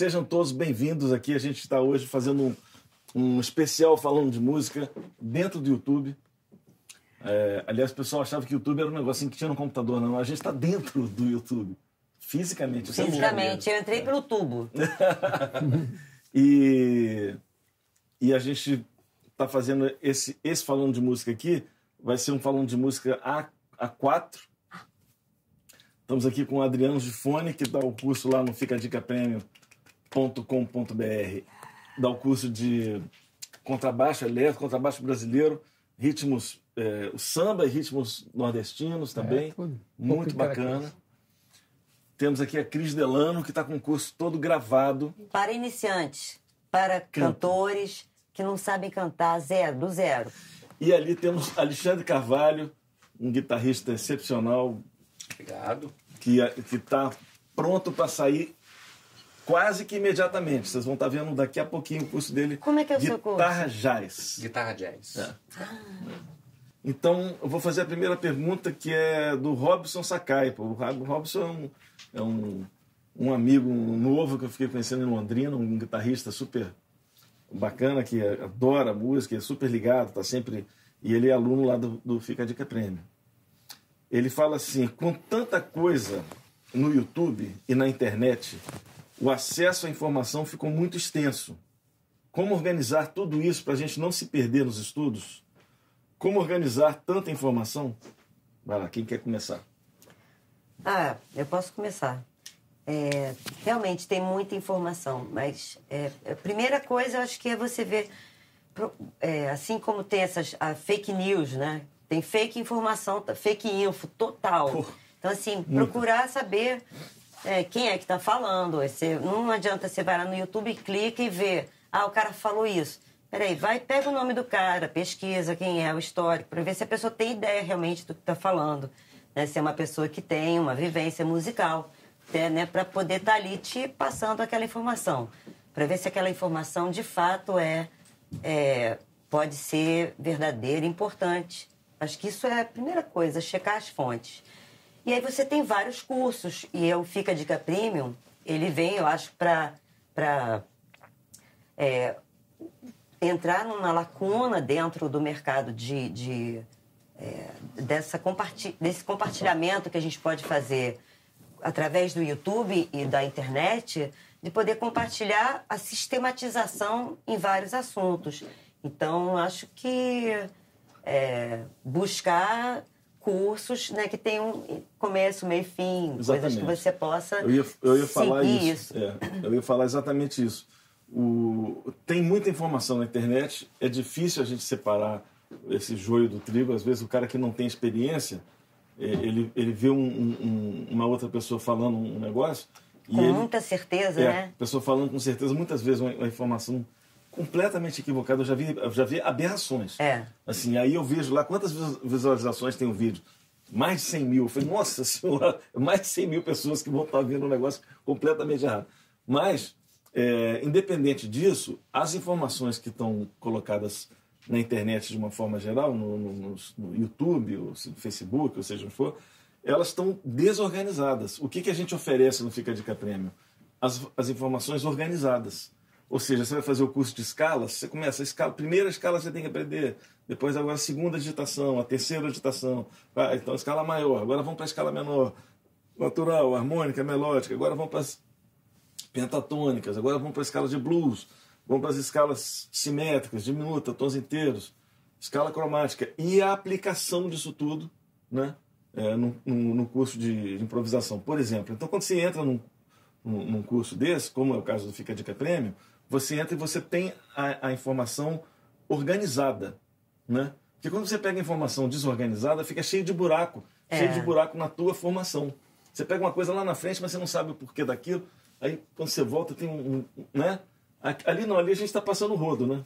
Sejam todos bem-vindos aqui. A gente está hoje fazendo um, um, especial falando de música dentro do YouTube. É, aliás, o pessoal achava que o YouTube era um negocinho que tinha no computador. Não, a gente está dentro do YouTube. Fisicamente. Fisicamente. Eu entrei pelo tubo. e, e a gente está fazendo esse, esse falando de música aqui. Vai ser um falando de música A, A4 Estamos aqui com o Adriano Gifone, que dá o curso lá no ficadicaprêmio.com.br. Dá o curso de contrabaixo elétrico, contrabaixo brasileiro, ritmos, é, o samba e ritmos nordestinos também. É, muito bacana. Temos aqui a Cris Delano, que está com o curso todo gravado. Para iniciantes, para Canto. cantores que não sabem cantar zero, do zero. E ali temos Alexandre Carvalho, um guitarrista excepcional, Obrigado. Que está pronto para sair quase que imediatamente. Vocês vão estar tá vendo daqui a pouquinho o curso dele. Como é que é o seu curso? Guitarra Jazz. Guitarra Jazz. É. Ah. Então, eu vou fazer a primeira pergunta que é do Robson Sakai. O Robson é um, é um, um amigo novo que eu fiquei conhecendo em Londrina, um guitarrista super bacana, que adora música, é super ligado, tá sempre. E ele é aluno lá do, do Fica a Dica Prêmio ele fala assim: com tanta coisa no YouTube e na internet, o acesso à informação ficou muito extenso. Como organizar tudo isso para a gente não se perder nos estudos? Como organizar tanta informação? Vai lá, quem quer começar? Ah, eu posso começar. É, realmente tem muita informação, mas é, a primeira coisa eu acho que é você ver, é, assim como tem essas fake news, né? Tem fake informação, fake info total. Então, assim, procurar saber é, quem é que está falando. Você, não adianta você vai lá no YouTube, clica e vê. Ah, o cara falou isso. Peraí, vai, pega o nome do cara, pesquisa quem é, o histórico, para ver se a pessoa tem ideia realmente do que está falando. Né? Se é uma pessoa que tem uma vivência musical, né? né para poder estar tá ali te passando aquela informação. Para ver se aquela informação de fato é, é pode ser verdadeira, importante. Acho que isso é a primeira coisa, checar as fontes. E aí você tem vários cursos, e eu Fica Dica Premium, ele vem, eu acho, para é, entrar numa lacuna dentro do mercado de, de é, dessa comparti desse compartilhamento que a gente pode fazer através do YouTube e da internet, de poder compartilhar a sistematização em vários assuntos. Então, acho que é, buscar cursos né, que tenham começo, meio fim, exatamente. coisas que você possa eu ia, eu ia falar isso. isso. É, eu ia falar exatamente isso. O, tem muita informação na internet, é difícil a gente separar esse joio do trigo. Às vezes o cara que não tem experiência, é, ele, ele vê um, um, uma outra pessoa falando um negócio... Com ele, muita certeza, é, né? pessoa falando com certeza, muitas vezes uma, uma informação completamente equivocado. Eu já vi, eu já vi aberrações. É. Assim, aí eu vejo lá quantas visualizações tem o vídeo. Mais de 100 mil. Eu falei, nossa senhora, mais de 100 mil pessoas que vão estar vendo um negócio completamente errado. Mas, é, independente disso, as informações que estão colocadas na internet de uma forma geral, no, no, no YouTube, ou no Facebook, ou seja o que for, elas estão desorganizadas. O que, que a gente oferece no Fica Dica Prêmio? As, as informações organizadas. Ou seja, você vai fazer o curso de escalas, você começa a escala, primeira escala você tem que aprender, depois agora a segunda digitação, a terceira digitação, ah, então escala maior, agora vamos para a escala menor, natural, harmônica, melódica, agora vamos para as pentatônicas, agora vamos para a escala de blues, vamos para as escalas simétricas, diminuta, tons inteiros, escala cromática e a aplicação disso tudo, né? É, no, no, no, curso de improvisação, por exemplo. Então, quando você entra num, num, num curso desse, como é o caso do Fica Dica Prêmio, você entra e você tem a, a informação organizada, né? Porque quando você pega a informação desorganizada, fica cheio de buraco, é. cheio de buraco na tua formação. Você pega uma coisa lá na frente, mas você não sabe o porquê daquilo. Aí quando você volta tem um, um né? Ali não, ali a gente está passando o rodo, né?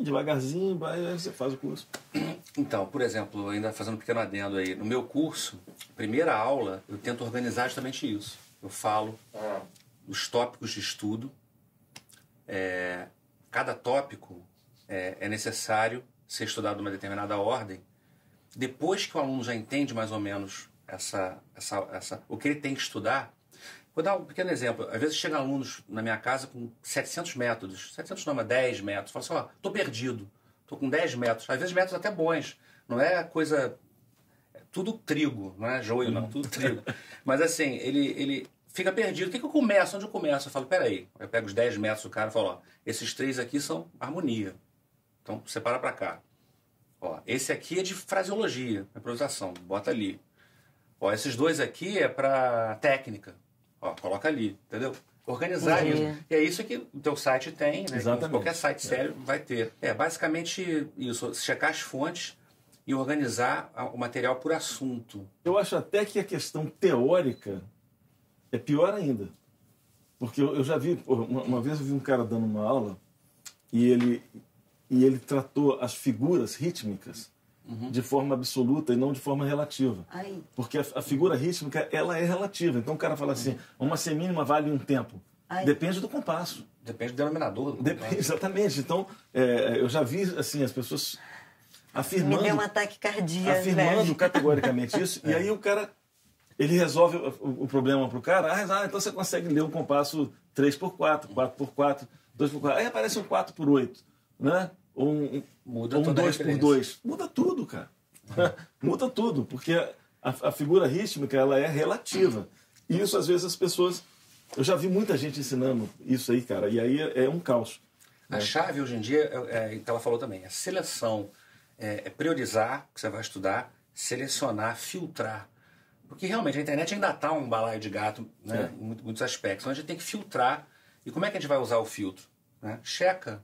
devagarzinho, aí você faz o curso. Então, por exemplo, ainda fazendo um pequeno adendo aí, no meu curso, primeira aula, eu tento organizar justamente isso. Eu falo dos tópicos de estudo, é, cada tópico é, é necessário ser estudado numa determinada ordem. Depois que o aluno já entende mais ou menos essa, essa, essa, o que ele tem que estudar, Vou dar um pequeno exemplo. Às vezes chegam alunos na minha casa com 700 métodos, 700 não, mas 10 métodos. Fala assim, ó, tô perdido, tô com 10 métodos. Às vezes métodos até bons, não é coisa... É tudo trigo, não é joio não, tudo trigo. Mas assim, ele, ele fica perdido. O que, que eu começo? Onde eu começo? Eu falo, peraí. Eu pego os 10 métodos do cara e falo, ó, esses três aqui são harmonia. Então, separa para cá. Ó, esse aqui é de fraseologia, improvisação, bota ali. Ó, esses dois aqui é para técnica. Ó, coloca ali, entendeu? Organizar Entendi. isso. E é isso que o teu site tem, né? Exatamente. Qualquer site sério vai ter. É basicamente isso, checar as fontes e organizar o material por assunto. Eu acho até que a questão teórica é pior ainda. Porque eu, eu já vi, porra, uma, uma vez eu vi um cara dando uma aula e ele, e ele tratou as figuras rítmicas de forma absoluta e não de forma relativa. Ai, Porque a, a figura rítmica, ela é relativa. Então o cara fala assim, uma semínima vale um tempo. Ai. Depende do compasso. Depende do denominador. Do Depende, exatamente. Então, é, eu já vi assim, as pessoas me afirmando deu um ataque cardíaco. afirmando categoricamente isso, e aí o cara ele resolve o, o problema para o cara. Ah, então você consegue ler um compasso 3x4, 4x4, 2x4. Aí aparece um 4x8, né? Ou um, Muda ou um toda a 2x2. Muda tudo, cara. Muda tudo, porque a, a figura rítmica ela é relativa. E isso, às vezes, as pessoas. Eu já vi muita gente ensinando isso aí, cara, e aí é, é um caos. A chave hoje em dia, é, é, que ela falou também, é seleção, é, é priorizar o que você vai estudar, selecionar, filtrar. Porque realmente a internet ainda está um balaio de gato né, em muito- muitos aspectos. Então a gente tem que filtrar. E como é que a gente vai usar o filtro? né? Checa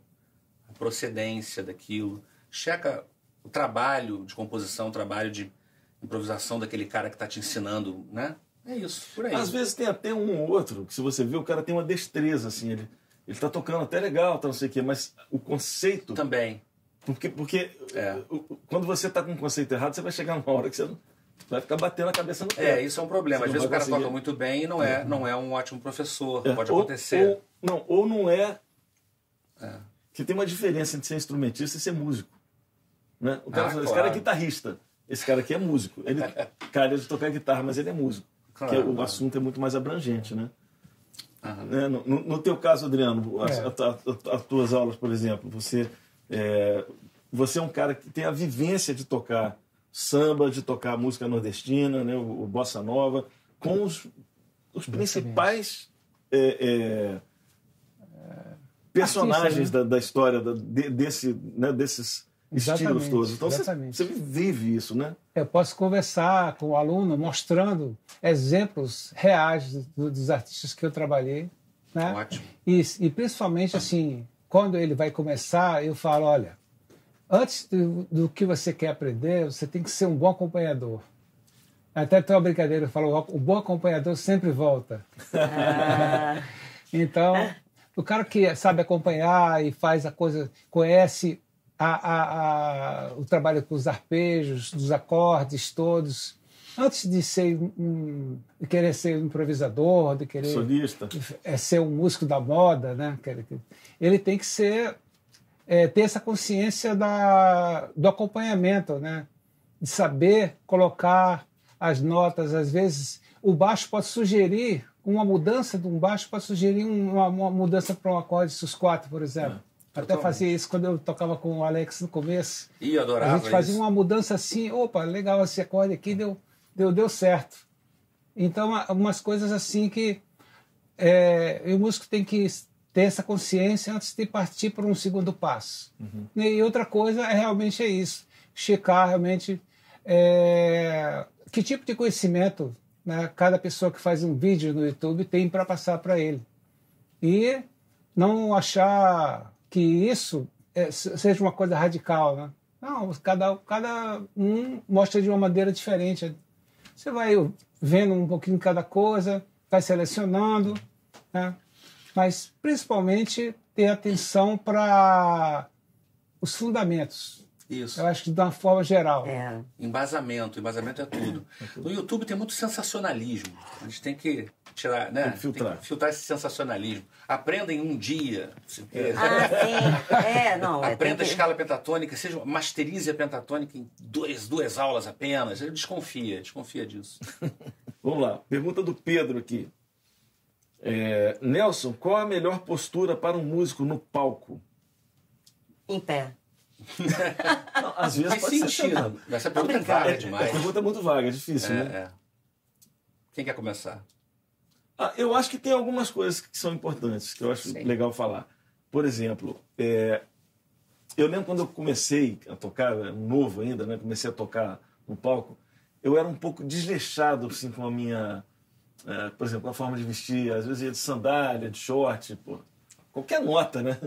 a procedência daquilo, checa o trabalho de composição, o trabalho de improvisação daquele cara que está te ensinando. Né? É isso, por aí. Às vezes tem até um ou outro, que se você vê, o cara tem uma destreza, assim, ele, ele tá tocando até legal, tá não sei o quê, mas o conceito. Também. Porque, porque É. o- o- quando você tá com um conceito errado, você vai chegar numa hora que você não- vai ficar batendo a cabeça no pé. É, isso é um problema. Você Às vezes o cara conseguir. toca muito bem e não é, não é um ótimo professor. É, Pode ou- acontecer. Ou, não, ou não é. É. Que tem uma diferença entre ser instrumentista e ser músico. Né? O cara Ah, fala, esse claro. cara é guitarrista, esse cara aqui é músico. Ele cara de tocar guitarra, mas ele é músico. Claro, porque o claro. assunto é muito mais abrangente, né? Né? No, no- teu caso, Adriano, as, É. a- a- as tuas aulas, por exemplo, você é, você é um cara que tem a vivência de tocar samba, de tocar música nordestina, né? o, o bossa nova, com os, os principais é, é, personagens Artista, da, da história da- de- desse, né? desses estilos Exatamente, todos. Então você, vive isso, né? Eu posso conversar com o aluno mostrando exemplos reais do- dos artistas que eu trabalhei. Né? Ótimo. E, e principalmente assim, quando ele vai começar, eu falo, olha, antes do, do que você quer aprender, você tem que ser um bom acompanhador. Até tem uma brincadeira, eu falo, o bom acompanhador sempre volta. Ah, Então, o cara que sabe acompanhar e faz a coisa, conhece a- a- a- o trabalho com os arpejos, dos acordes todos, antes de ser um, de querer ser um improvisador, de querer Solista. é ser um músico da moda, né? Ele tem que ser é, ter essa consciência da, do acompanhamento, né? De saber colocar as notas. Às vezes, o baixo pode sugerir uma mudança de um baixo pode sugerir uma, uma mudança para um acorde sus quatro, por exemplo. Até totalmente. fazia isso quando eu tocava com o Alex no começo. Eu adorava A gente fazia isso. uma mudança assim, opa, legal, esse acorde aqui deu, deu, deu certo. Então, há umas coisas assim que é, o músico tem que ter essa consciência antes de partir para um segundo passo. E outra coisa é realmente é isso, checar realmente é, que tipo de conhecimento né, cada pessoa que faz um vídeo no YouTube tem para passar para ele. E não achar que isso é, se- seja uma coisa radical, né? Não, cada, cada um mostra de uma maneira diferente. Você vai vendo um pouquinho cada coisa, vai selecionando, né? Mas principalmente ter atenção para os fundamentos. Isso. Eu acho que de uma forma geral. é. Embasamento, embasamento é tudo. No YouTube tem muito sensacionalismo. A gente tem que tirar, né? Tem que filtrar. Tem que filtrar esse sensacionalismo. Aprenda em um dia. quer. Ah, sim. É, não. é, Aprenda a que- escala pentatônica, seja masterize a pentatônica em duas, duas aulas apenas. Ele desconfia, desconfia disso. Vamos lá. Pergunta do Pedro aqui. É, Nelson, qual a melhor postura para um músico no palco? Em pé. Não, às vezes Faz pode ser sentido. sentado. Essa pergunta é vaga É, a demais. pergunta é muito vaga, é difícil, É, né? é. Quem quer começar? Ah, eu acho que tem algumas coisas que são importantes, que eu acho Sim. legal falar. Por exemplo, é, eu lembro quando eu comecei a tocar, novo ainda, né? Comecei a tocar no palco, eu era um pouco desleixado assim, com a minha, é, por exemplo, a forma de vestir. Às vezes ia de sandália, de short, pô, qualquer nota, né?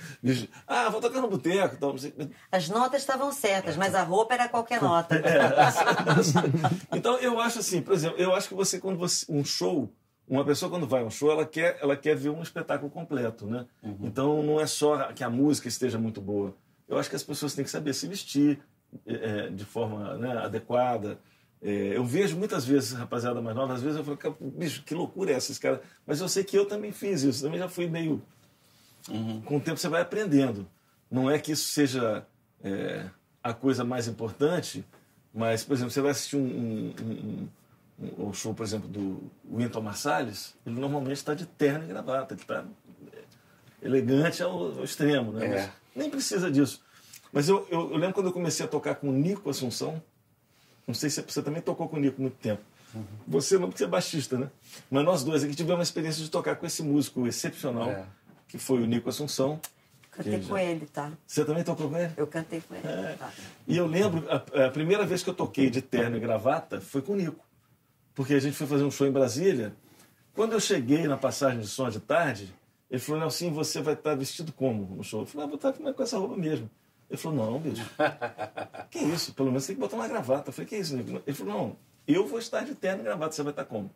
ah, vou tocar no boteco, sei. As notas estavam certas, mas a roupa era qualquer nota. então eu acho assim, por exemplo, eu acho que você quando você um show, uma pessoa quando vai a um show, ela quer, ela quer ver um espetáculo completo, né? Então não é só que a música esteja muito boa. Eu acho que as pessoas têm que saber se vestir é, de forma né, adequada. É, eu vejo muitas vezes rapaziada mais nova, às vezes eu falo, "Cara, bicho, que loucura é essa, esse cara? Mas eu sei que eu também fiz isso, também já fui meio. Com o tempo você vai aprendendo. Não é que isso seja é, a coisa mais importante, mas, por exemplo, você vai assistir um, um, um- um- um show, por exemplo, do Wynton Marsalis, ele normalmente está de terno e gravata, ele está elegante ao, ao extremo, né? É. Nem precisa disso. Mas eu, eu, eu lembro quando eu comecei a tocar com o Nico Assunção, não sei se você também tocou com o Nico muito tempo. Você não, porque você é baixista, né? Mas nós dois aqui tivemos a experiência de tocar com esse músico excepcional, É. que foi o Nico Assunção. Cantei Que com já- ele, tá? Você também tocou com ele? Eu cantei com ele. É. tá. E eu lembro, a, a primeira vez que eu toquei de terno e gravata foi com o Nico. Porque a gente foi fazer um show em Brasília. Quando eu cheguei na passagem de som de tarde, ele falou, Nelson, você vai estar vestido como no show? Eu falei, ah, vou estar com essa roupa mesmo. Ele falou, não, bicho. que isso? Pelo menos tem que botar uma gravata. Eu falei, que isso? Ele falou, não, eu vou estar de terno e gravata, você vai estar como?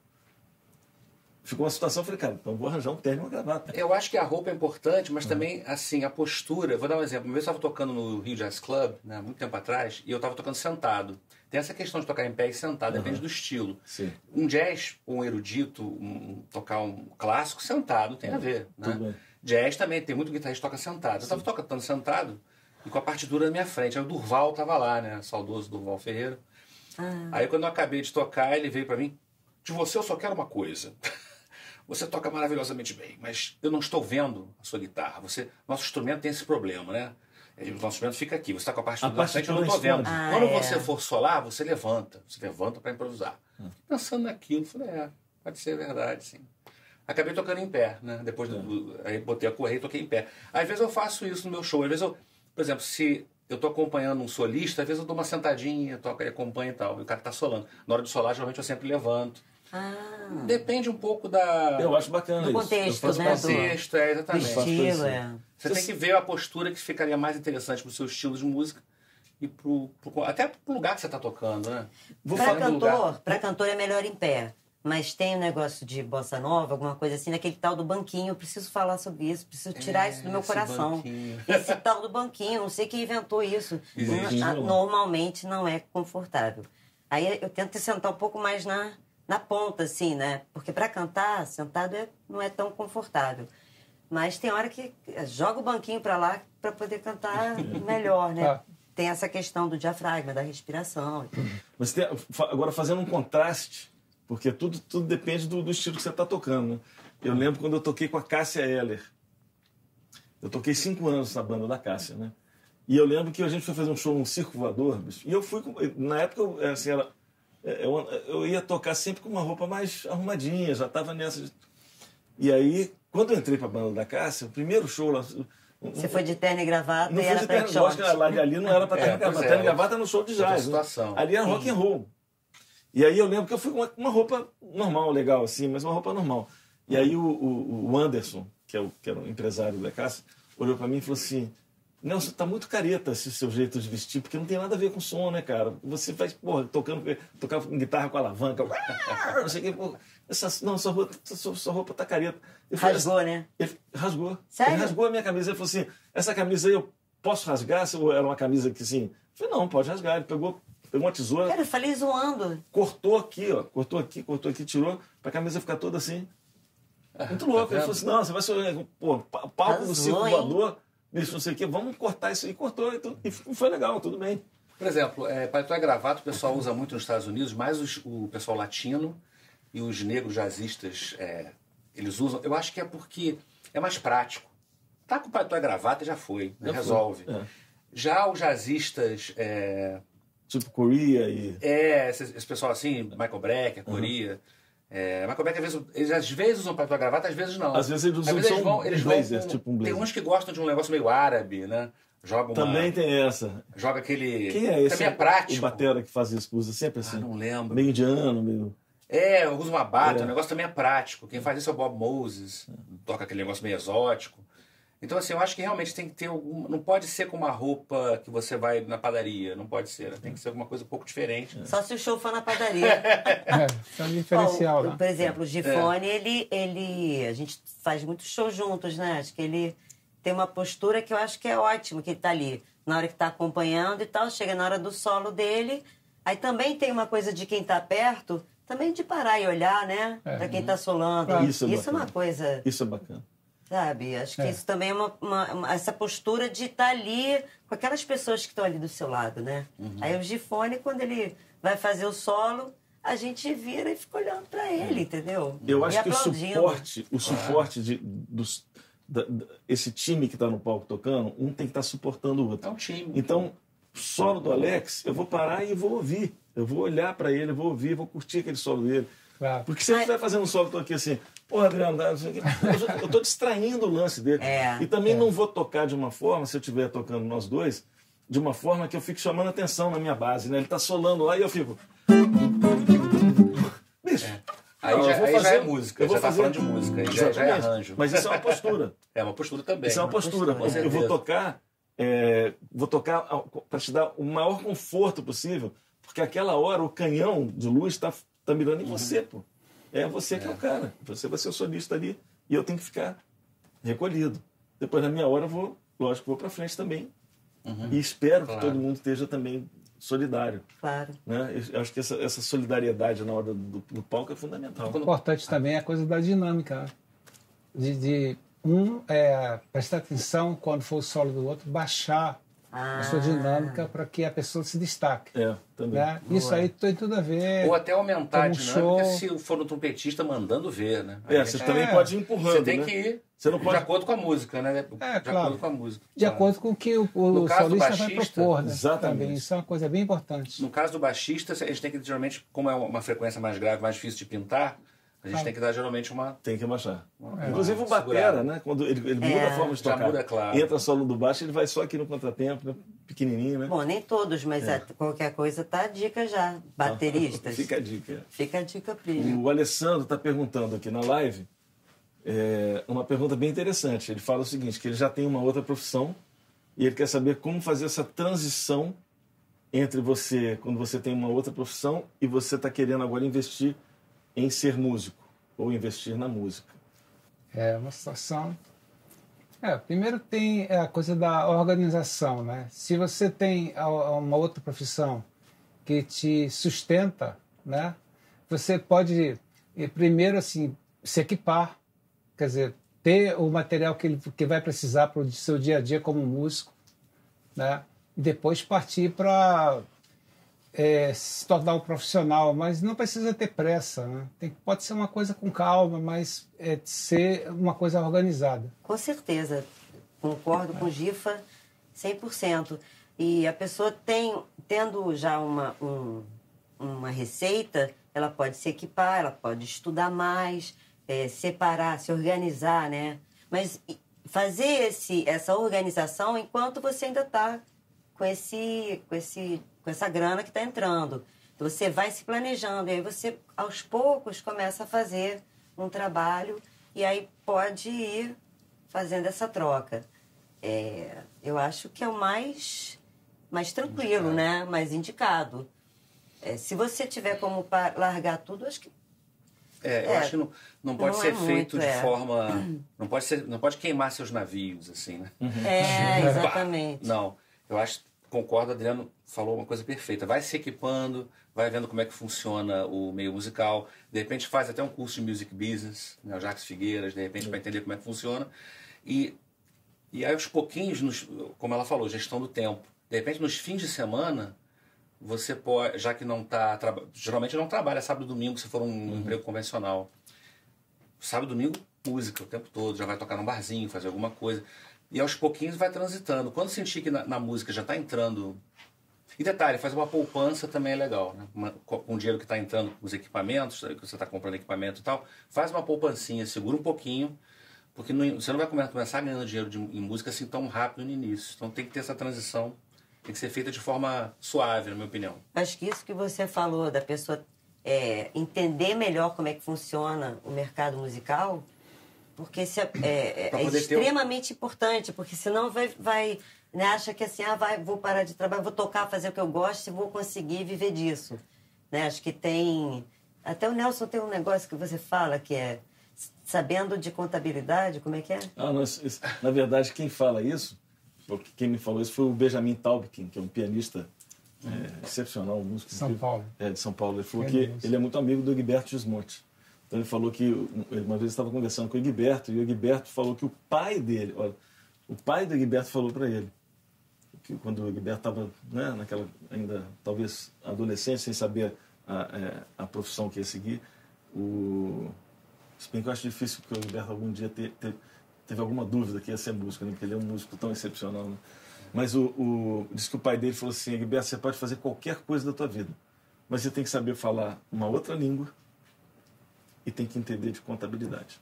Ficou uma situação, eu falei, cara, então vou arranjar um terno e uma gravata. Eu acho que a roupa é importante, mas também, assim, a postura. Vou dar um exemplo. Uma vez eu estava tocando no Rio Jazz Club, né, muito tempo atrás, e eu estava tocando sentado. Tem essa questão de tocar em pé e sentado, depende do estilo. Sim. Um jazz, um erudito, um- tocar um clássico sentado tem a ver. Né? Jazz também, tem muito guitarrista que toca sentado. Eu estava tocando sentado e com a partitura na minha frente. Aí o Durval estava lá, né? Saudoso Durval Ferreira. Aí quando eu acabei de tocar, ele veio para mim: De você eu só quero uma coisa. Você toca maravilhosamente bem, mas eu não estou vendo a sua guitarra. Você, nosso instrumento tem esse problema, né? É, O nosso instrumento fica aqui, você está com a partitura na frente, eu não estou vendo. Ah, Quando é. você for solar, você levanta. Você levanta para improvisar. Pensando naquilo, falei, é, pode ser verdade, sim. Acabei tocando em pé, né? Depois do, do- aí botei a correia e toquei em pé. Às vezes eu faço isso no meu show. Às vezes eu, por exemplo, se eu estou acompanhando um solista, às vezes eu dou uma sentadinha, toco, ele acompanha e tal. E o cara está solando. Na hora de solar, geralmente eu sempre levanto. Ah, Depende um pouco da. Eu acho bacana Do isso. contexto, eu faço né, do- contexto, é, do exatamente. isso. estilo, é. Você tem que ver a postura que ficaria mais interessante pro seu estilo de música e pro, pro- até pro lugar que você está tocando, né? Vou Pra falar do lugar. cantor, pra cantor é melhor em pé. Mas tem um negócio de bossa nova, alguma coisa assim, naquele tal do banquinho. Eu preciso falar sobre isso, preciso tirar isso do meu esse coração. banquinho. Esse tal do banquinho, não sei quem inventou isso. Normalmente não é confortável. Aí eu tento sentar um pouco mais na, na ponta, assim, né? Porque pra cantar, sentado é, não é tão confortável. Mas tem hora que eh, joga o banquinho pra lá pra poder cantar melhor, né? Ah. Tem essa questão do diafragma, da respiração. Mas tem- agora fazendo um contraste, porque tudo, tudo depende do, do estilo que você está tocando. né? Eu lembro quando eu toquei com a Cássia Eller. Eu toquei cinco anos na banda da Cássia, né? E eu lembro que a gente foi fazer um show num circo voador, bicho, e eu fui com, na época eu, assim, era, eu, eu ia tocar sempre com uma roupa mais arrumadinha, já estava nessa. de- E aí, quando eu entrei para a banda da Cássia, o primeiro show lá, Você foi de terno e gravata não e foi era de terno, short. lógico que lá de ali não era para É, terno e pois gravata. é, Terno e gravata no show de jazz. né? Ali era rock and roll. E aí eu lembro que eu fui com uma, uma roupa normal, legal assim, mas uma roupa normal. E aí o, o, o Anderson, que, é o, que era o empresário da Cássia, olhou para mim e falou assim: Nelson, tá muito careta esse seu jeito de vestir, porque não tem nada a ver com som, né, cara? Você faz, porra, tocando, tocava com guitarra com alavanca, não sei o que, porra, essa, não, sua roupa, sua, sua roupa tá careta. Falei, Rasgou, né? ele rasgou. Sério? Ele rasgou a minha camisa. Ele falou assim: essa camisa aí eu posso rasgar? Se eu- era uma camisa que assim. Eu falei, não, pode rasgar. Ele pegou, pegou uma tesoura, Cara, eu falei zoando. cortou aqui, ó. Cortou aqui, cortou aqui, tirou, pra camisa ficar toda assim. Muito louco. Tá ele falou assim: não, você vai ser. Pô, pa- palco do circo hein? voador, bicho, não sei o quê, vamos cortar isso aí. Cortou e, tudo, e foi legal, tudo bem. Por exemplo, é, paletó e gravata o pessoal usa muito nos Estados Unidos, mais os- o pessoal latino e os negros jazzistas é, eles usam, eu acho que é porque é mais prático. Tá com o paletó e gravata já foi, né? Já foi, resolve. é. Já os jazzistas, é, Tipo Coreia e. é, esse, esse pessoal assim, Michael Brecker, Coria. É, Michael Brecker, às vezes, eles às vezes usam e gravata, às vezes não. Às vezes eles usam só um blazer, tipo um Tem blazer. uns que gostam de um negócio meio árabe, né? Joga uma, Também tem essa. Joga aquele... Quem é esse? Também é prático. O Batera que faz isso, usa sempre assim. Ah, não lembro. Meio indiano, meio. É, usa uma bata, É. o negócio também é prático. Quem faz isso é o Bob Moses, toca aquele negócio meio exótico. Então, assim, eu acho que realmente tem que ter algum. Não pode ser com uma roupa que você vai na padaria, não pode ser. né? Tem que ser alguma coisa um pouco diferente. Só se o show for na padaria. É, isso é um diferencial, o- né? Por exemplo, o Gifone, ele, ele. A gente faz muito show juntos, né? Acho que ele tem uma postura que eu acho que é ótimo, que ele tá ali na hora que tá acompanhando e tal, chega na hora do solo dele. Aí também tem uma coisa de quem tá perto, também de parar e olhar, né? É. Pra quem tá solando. Claro. Isso é é uma coisa, Isso é bacana. Sabe? Acho que É. isso também é uma, uma- uma- essa postura de estar ali com aquelas pessoas que estão ali do seu lado, né? Uhum. Aí o Gifone, quando ele vai fazer o solo, a gente vira e fica olhando pra ele, entendeu? Eu E acho que o suporte, o suporte de, dos, da- da- esse time que está no palco tocando, um tem que estar suportando o É outro. um time. Então, solo do Alex, eu vou parar e vou ouvir. Eu vou olhar para ele, eu vou ouvir, vou curtir aquele solo dele. Claro. Porque se ele estiver fazendo um solo, eu tô aqui assim, pô, Adriano, eu tô distraindo o lance dele. É. e também não vou tocar de uma forma, se eu estiver tocando nós dois, de uma forma que eu fique chamando atenção na minha base, né? Ele tá solando lá e eu fico. Bicho. Aí, não, já, eu vou já fazer- é música, eu vou já tá fazer- falando de música, aí já, já é arranjo. Mas isso é uma postura. É uma postura também. Isso é uma postura. Com Eu- vou tocar, é, vou tocar para te dar o maior conforto possível, porque aquela hora o canhão de luz está tá mirando em Uhum. você, pô. É você que é o cara. Você vai ser o solista ali e eu tenho que ficar recolhido. Depois na minha hora eu vou, lógico, vou para frente também. E espero Uhum. Claro. que todo mundo esteja também solidário. Claro. Né? Eu acho que essa, essa solidariedade na hora do, do palco é fundamental. importante também é a coisa da dinâmica. né? De, de um é, prestar atenção quando for o solo do outro, baixar a sua Ah. dinâmica para que a pessoa se destaque. É, também. Né? Isso aí tem tudo a ver. Ou até aumentar a dinâmica show. se for no trompetista mandando ver, né? É, você é- também pode ir empurrando. Você tem né? que ir Você não pode- de acordo com a música, né? de É, claro. acordo com a música. De claro. acordo com o que o, o No caso do solista vai baixista, propor. Né? exatamente. Também. Isso é uma coisa bem importante. No caso do baixista, a gente tem que, geralmente, como é uma frequência mais grave, mais difícil de pintar, a gente Claro. tem que dar geralmente uma. Tem que abaixar. É. Inclusive o. Batera, né? Quando ele, ele muda É. a forma de Já tocar. muda, claro. Entra solo do baixo, ele vai só aqui no contratempo, né? pequenininho, né? Bom, nem todos, mas é, qualquer coisa tá a dica já. Bateristas. Fica a dica. Fica a dica, Plínio. O Alessandro está perguntando aqui na live é, uma pergunta bem interessante. Ele fala o seguinte, que ele já tem uma outra profissão e ele quer saber como fazer essa transição entre você, quando você tem uma outra profissão e você está querendo agora investir em ser músico ou investir na música. É uma situação. É, primeiro tem a coisa da organização, né? Se você tem uma outra profissão que te sustenta, né? Você pode primeiro assim se equipar, quer dizer, ter o material que ele que vai precisar para o seu dia a dia como músico, né? E depois partir para é, se tornar um profissional, mas não precisa ter pressa. Né? Tem, pode ser uma coisa com calma, mas é, ser uma coisa organizada. Com certeza. Concordo com o Gifa 100%. E a pessoa tem, tendo já uma, um- uma receita, ela pode se equipar, ela pode estudar mais, eh, separar, se organizar, né? Mas fazer esse, essa organização enquanto você ainda está com, esse, com, esse, com essa grana que está entrando. Então você vai se planejando, e aí você, aos poucos, começa a fazer um trabalho e aí pode ir fazendo essa troca. É, eu acho que é o mais, mais tranquilo, né? Mais indicado. É, se você tiver como largar tudo, acho que É, eu É, acho que não, não pode não ser é feito muito, de é. forma. Não pode, ser, não pode queimar seus navios, assim, né? é exatamente. Não, eu acho, concordo, Adriano falou uma coisa perfeita. Vai se equipando, vai vendo como é que funciona o meio musical. De repente faz até um curso de music business, né? o Jacques Figueiras, de repente, para entender como é que funciona. E, e aí, aos pouquinhos, nos- como ela falou, gestão do tempo. De repente, nos fins de semana, você pode, já que não está. Geralmente não trabalha sábado e domingo se for um emprego convencional. Sábado e domingo, música o tempo todo, já vai tocar num barzinho, fazer alguma coisa. E aos pouquinhos vai transitando. Quando sentir que na, na música já está entrando. E detalhe, fazer uma poupança também é legal, né? Uma, com o dinheiro que está entrando, os equipamentos, que você está comprando equipamento e tal, faz uma poupancinha, segura um pouquinho, porque não, você não vai começar ganhando dinheiro de, em música assim tão rápido no início. Então tem que ter essa transição, tem que ser feita de forma suave, na minha opinião. Acho que isso que você falou da pessoa é, entender melhor como é que funciona o mercado musical, porque é, é, é extremamente um... importante, porque senão vai, vai né, acha que assim, ah, vai, vou parar de trabalhar, vou tocar, fazer o que eu gosto e vou conseguir viver disso. Né? Acho que tem. Até o Nelson tem um negócio que você fala que é sabendo de contabilidade, como é que é? Ah, não, isso, na verdade, quem fala isso, quem me falou isso foi o Benjamin Taubkin, que é um pianista é, excepcional, um músico São Paulo. É, de São Paulo. Ele falou é que ele é muito amigo do Gilberto Gismonte. Então ele falou que uma vez estava conversando com o Gilberto e o Gilberto falou que o pai dele, olha, o pai do Gilberto falou para ele que quando o Gilberto estava né, naquela ainda talvez adolescente sem saber a, é, a profissão que ia seguir, o se bem que eu acho difícil que o Gilberto algum dia ter, ter, teve alguma dúvida que ia ser músico, né, porque ele é um músico tão excepcional. Né? Mas o, o, diz que o pai dele falou assim: Gilberto, você pode fazer qualquer coisa da tua vida, mas você tem que saber falar uma outra língua e tem que entender de contabilidade.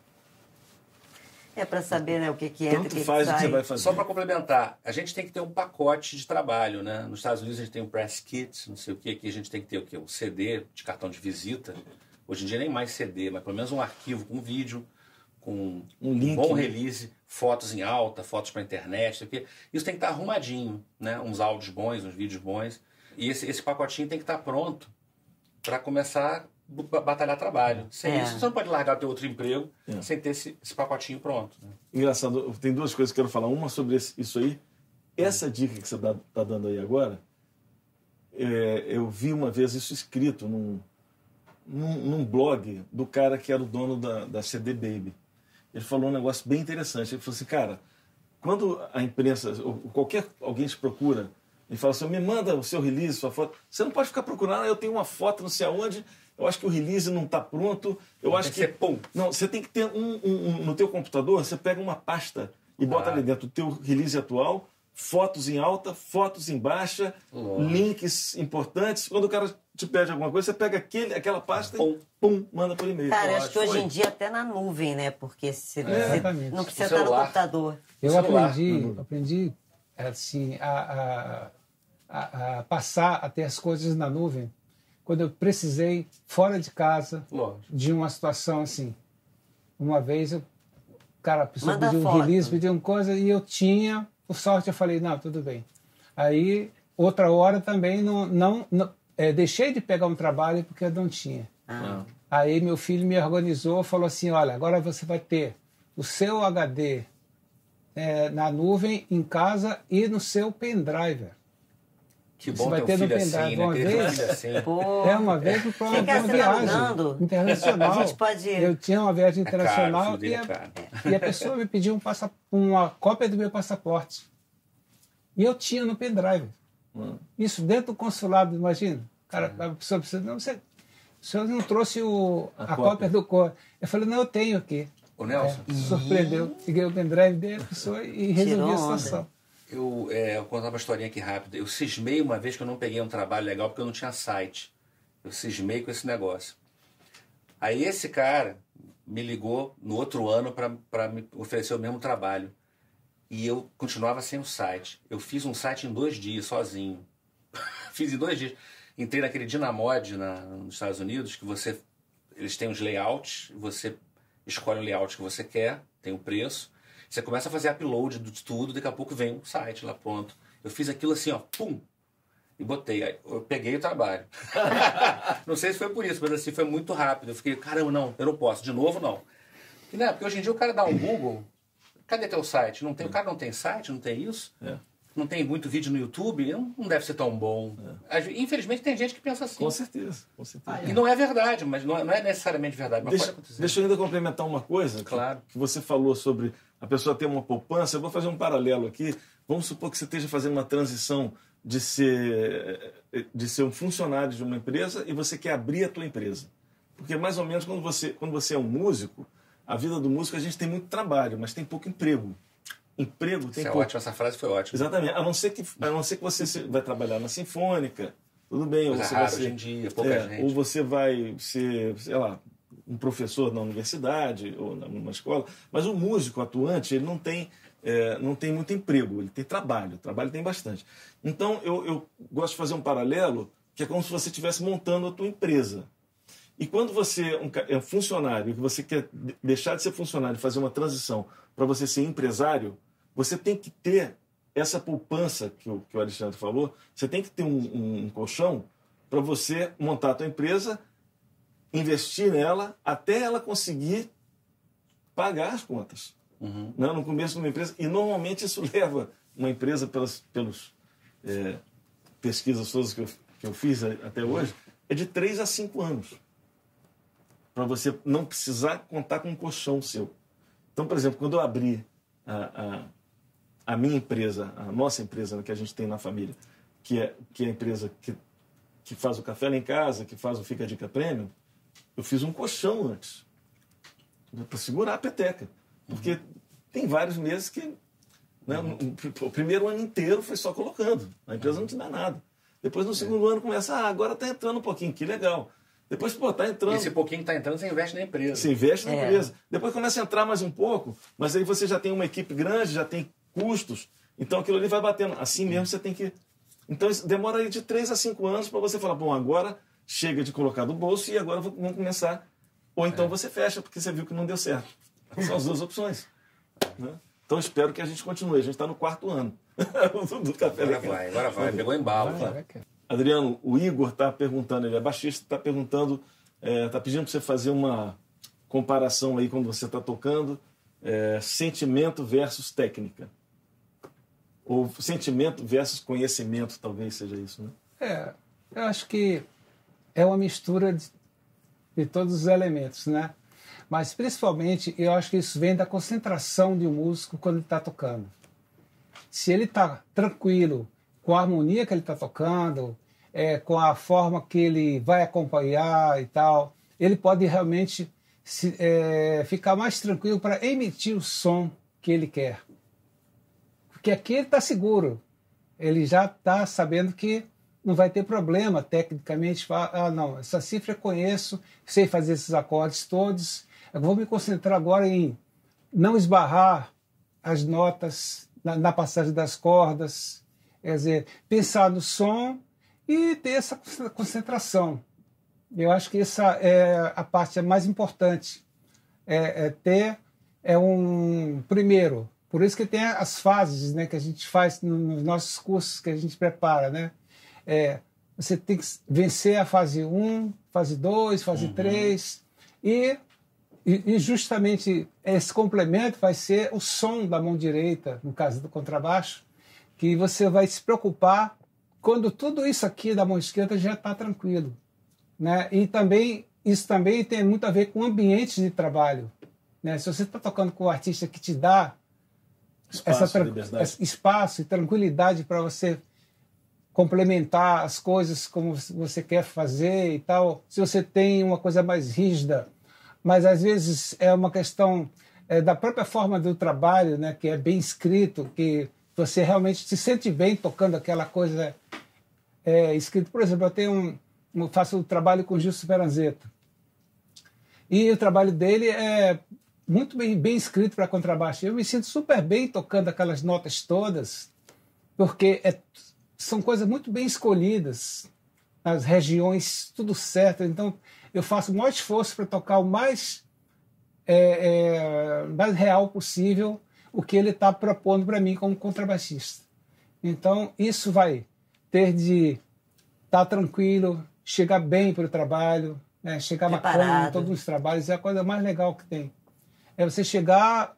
É para saber né, o que, que é. Tanto que faz que o que você vai fazer. Só para complementar, a gente tem que ter um pacote de trabalho, né? Nos Estados Unidos a gente tem um press kit, não sei o que, aqui a gente tem que ter o quê? Um CD de cartão de visita. Hoje em dia nem mais CD, mas pelo menos um arquivo com vídeo, com um, link, bom né? release, fotos em alta, fotos para internet, isso tem que estar tá arrumadinho, né? Uns áudios bons, uns vídeos bons. E esse, esse pacotinho tem que estar tá pronto para começar a batalhar trabalho. Sem é. isso, você não pode largar o teu outro emprego é. sem ter esse, esse pacotinho pronto. Né? Engraçado, tem duas coisas que eu quero falar. Uma sobre esse, isso aí. Essa dica que você está tá dando aí agora, é, eu vi uma vez isso escrito num, num, num, blog do cara que era o dono da, da CD Baby. Ele falou um negócio bem interessante. Ele falou assim, cara, quando a imprensa, ou qualquer alguém te procura e fala assim, me manda o seu release, sua foto, você não pode ficar procurando, ah, eu tenho uma foto não sei aonde, eu acho que o release não está pronto, eu tem acho que... Ser pum. Não, você tem que ter um, um, um, no teu computador, você pega uma pasta e bota ah. ali dentro o teu release atual, fotos em alta, fotos em baixa, links importantes. Quando o cara te pede alguma coisa, você pega aquele, aquela pasta pum. e pum, manda por e-mail. Cara, acho que hoje em dia até na nuvem, né? Porque se, é, você não precisa estar no computador. Eu aprendi, aprendi assim, a, a, a, a, passar a ter as coisas na nuvem quando eu precisei, fora de casa, Lógico. de uma situação assim. Uma vez eu, cara, a pessoa Manda pediu um release, pediu uma coisa e eu tinha por sorte, eu falei, não, tudo bem. Aí, outra hora também, não, não, não é, deixei de pegar um trabalho porque eu não tinha. Ah. Aí, meu filho me organizou, falou assim, olha, agora você vai ter o seu HD é, na nuvem, em casa e no seu pendrive. Que bom você vai ter, um no pendrive assim, né? uma vez. Assim. É uma vez para uma, uma viagem internacional. A gente pode... Eu tinha uma viagem é internacional é caro, e, a, e, a, pessoa me pediu um passa, uma cópia do meu passaporte. E eu tinha no pendrive. Hum. Isso dentro do consulado, imagina. Cara, a pessoa precisa. Não, você, o senhor não trouxe o, a, a cópia. do código. Eu falei, não, eu tenho aqui. O Nelson? É, surpreendeu. Peguei o pendrive dele, a pessoa e resolvi a situação. Onda. Eu, é, eu contar uma historinha aqui rápida. Eu cismei uma vez que eu não peguei um trabalho legal porque eu não tinha site. Eu cismei com esse negócio. Aí esse cara me ligou no outro ano para me oferecer o mesmo trabalho. E eu continuava sem o site. Eu fiz um site em dois dias, sozinho. fiz em dois dias. Entrei naquele Dynamod na, nos Estados Unidos, que você. Eles têm os layouts, você escolhe o layout que você quer, tem o preço. Você começa a fazer upload de tudo, daqui a pouco vem o site lá pronto. Eu fiz aquilo assim, ó, pum, e botei. Aí eu peguei o trabalho. não sei se foi por isso, mas assim, foi muito rápido. Eu fiquei, caramba, não, eu não posso. De novo, não. E, né, porque hoje em dia o cara dá um Google, cadê teu site? Não tem, O cara não tem site, não tem isso? É. Não tem muito vídeo no YouTube, não deve ser tão bom. É. Infelizmente tem gente que pensa assim. Com certeza, com certeza. Ah, é. E não é verdade, mas não é, não é necessariamente verdade. Mas deixa, pode acontecer. Deixa eu ainda complementar uma coisa. Claro. Que, que você falou sobre a pessoa ter uma poupança, eu vou fazer um paralelo aqui. Vamos supor que você esteja fazendo uma transição de ser, de ser um funcionário de uma empresa e você quer abrir a tua empresa. Porque mais ou menos quando você, quando você é um músico, a vida do músico a gente tem muito trabalho, mas tem pouco emprego. Emprego tem Isso é pouco. ótimo, essa frase foi ótima. Exatamente. A não ser que, a não ser que você vai trabalhar na Sinfônica, tudo bem. Ou você rara vai ser, hoje em dia, pouca é, gente. Ou você vai ser, sei lá, um professor na universidade ou numa escola. Mas o músico atuante, ele não tem, é, não tem muito emprego, ele tem trabalho. Trabalho tem bastante. Então, eu, eu gosto de fazer um paralelo que é como se você estivesse montando a tua empresa. E quando você é um funcionário, que você quer de- deixar de ser funcionário e fazer uma transição para você ser empresário, você tem que ter essa poupança que o, que o Alexandre falou, você tem que ter um, um- um colchão para você montar a tua empresa, investir nela até ela conseguir pagar as contas. Uhum. Né? No começo de uma empresa. E normalmente isso leva uma empresa, pelas pelos, é, pesquisas todas que eu, que eu fiz até hoje, é de 3 a 5 anos. Para você não precisar contar com um colchão seu. Então, por exemplo, quando eu abri a, a, a minha empresa, a nossa empresa né, que a gente tem na família, que é, que é a empresa que, que faz o café lá em casa, que faz o Fica a Dica Premium, eu fiz um colchão antes para segurar a peteca. Porque tem vários meses que. Né, o- O primeiro ano inteiro foi só colocando. A empresa não te dá nada. Depois, no segundo ano, começa, ah, agora está entrando um pouquinho, que legal. Depois, pô, está entrando. Esse pouquinho que tá entrando, você investe na empresa. Você investe na É. empresa. Depois começa a entrar mais um pouco, mas aí você já tem uma equipe grande, já tem custos. Então aquilo ali vai batendo. Assim mesmo você tem que. Então isso demora aí de 3 a 5 anos para você falar, bom, agora chega de colocar do bolso e agora vou- vamos começar. Ou então É. você fecha, porque você viu que não deu certo. São as duas opções. né? Então espero que a gente continue. A gente está no quarto ano do, Café Agora vai, agora vai. Pegou embalo. Vai, cara. Adriano, o Igor está perguntando, ele é baixista, está perguntando, está pedindo para você fazer uma comparação aí quando você está tocando, é, sentimento versus técnica. Ou sentimento versus conhecimento, talvez seja isso, né? É, eu acho que é uma mistura de, de todos os elementos, né? Mas principalmente eu acho que isso vem da concentração de um músico quando ele está tocando. Se ele está tranquilo com a harmonia que ele está tocando, é, com a forma que ele vai acompanhar e tal, ele pode realmente se, é, ficar mais tranquilo para emitir o som que ele quer. Porque aqui ele está seguro, ele já está sabendo que não vai ter problema tecnicamente. Ah, não, essa cifra eu conheço, sei fazer esses acordes todos. Eu vou me concentrar agora em não esbarrar as notas na, na passagem das cordas, quer dizer, pensar no som e ter essa concentração. Eu acho que essa é a parte mais importante. É, é ter é um primeiro por isso que tem as fases né, que a gente faz nos nossos cursos que a gente prepara. Né? É, você tem que vencer a fase 1, fase 2, fase Uhum. 3. E, e, justamente esse complemento vai ser o som da mão direita, no caso do contrabaixo, que você vai se preocupar quando tudo isso aqui da mão esquerda já está tranquilo. Né? E também isso também tem muito a ver com ambiente de trabalho. Né? Se você está tocando com um artista que te dá Espaço, essa esse espaço e tranquilidade para você complementar as coisas como você quer fazer e tal. Se você tem uma coisa mais rígida, mas às vezes é uma questão é, da própria forma do trabalho, né, que é bem escrito, que você realmente se sente bem tocando aquela coisa é, escrito. Por exemplo, eu tenho um, faço um trabalho com Gilson Peranzetta. E o trabalho dele é muito bem, bem escrito para contrabaixo. Eu me sinto super bem tocando aquelas notas todas, porque é, são coisas muito bem escolhidas, as regiões, tudo certo. Então, eu faço o maior esforço para tocar o mais, é, é, mais real possível o que ele está propondo para mim como contrabaixista. Então, isso vai ter de estar tá tranquilo, chegar bem para o trabalho, né? chegar Preparado. bacana em todos os trabalhos, é a coisa mais legal que tem. É você chegar,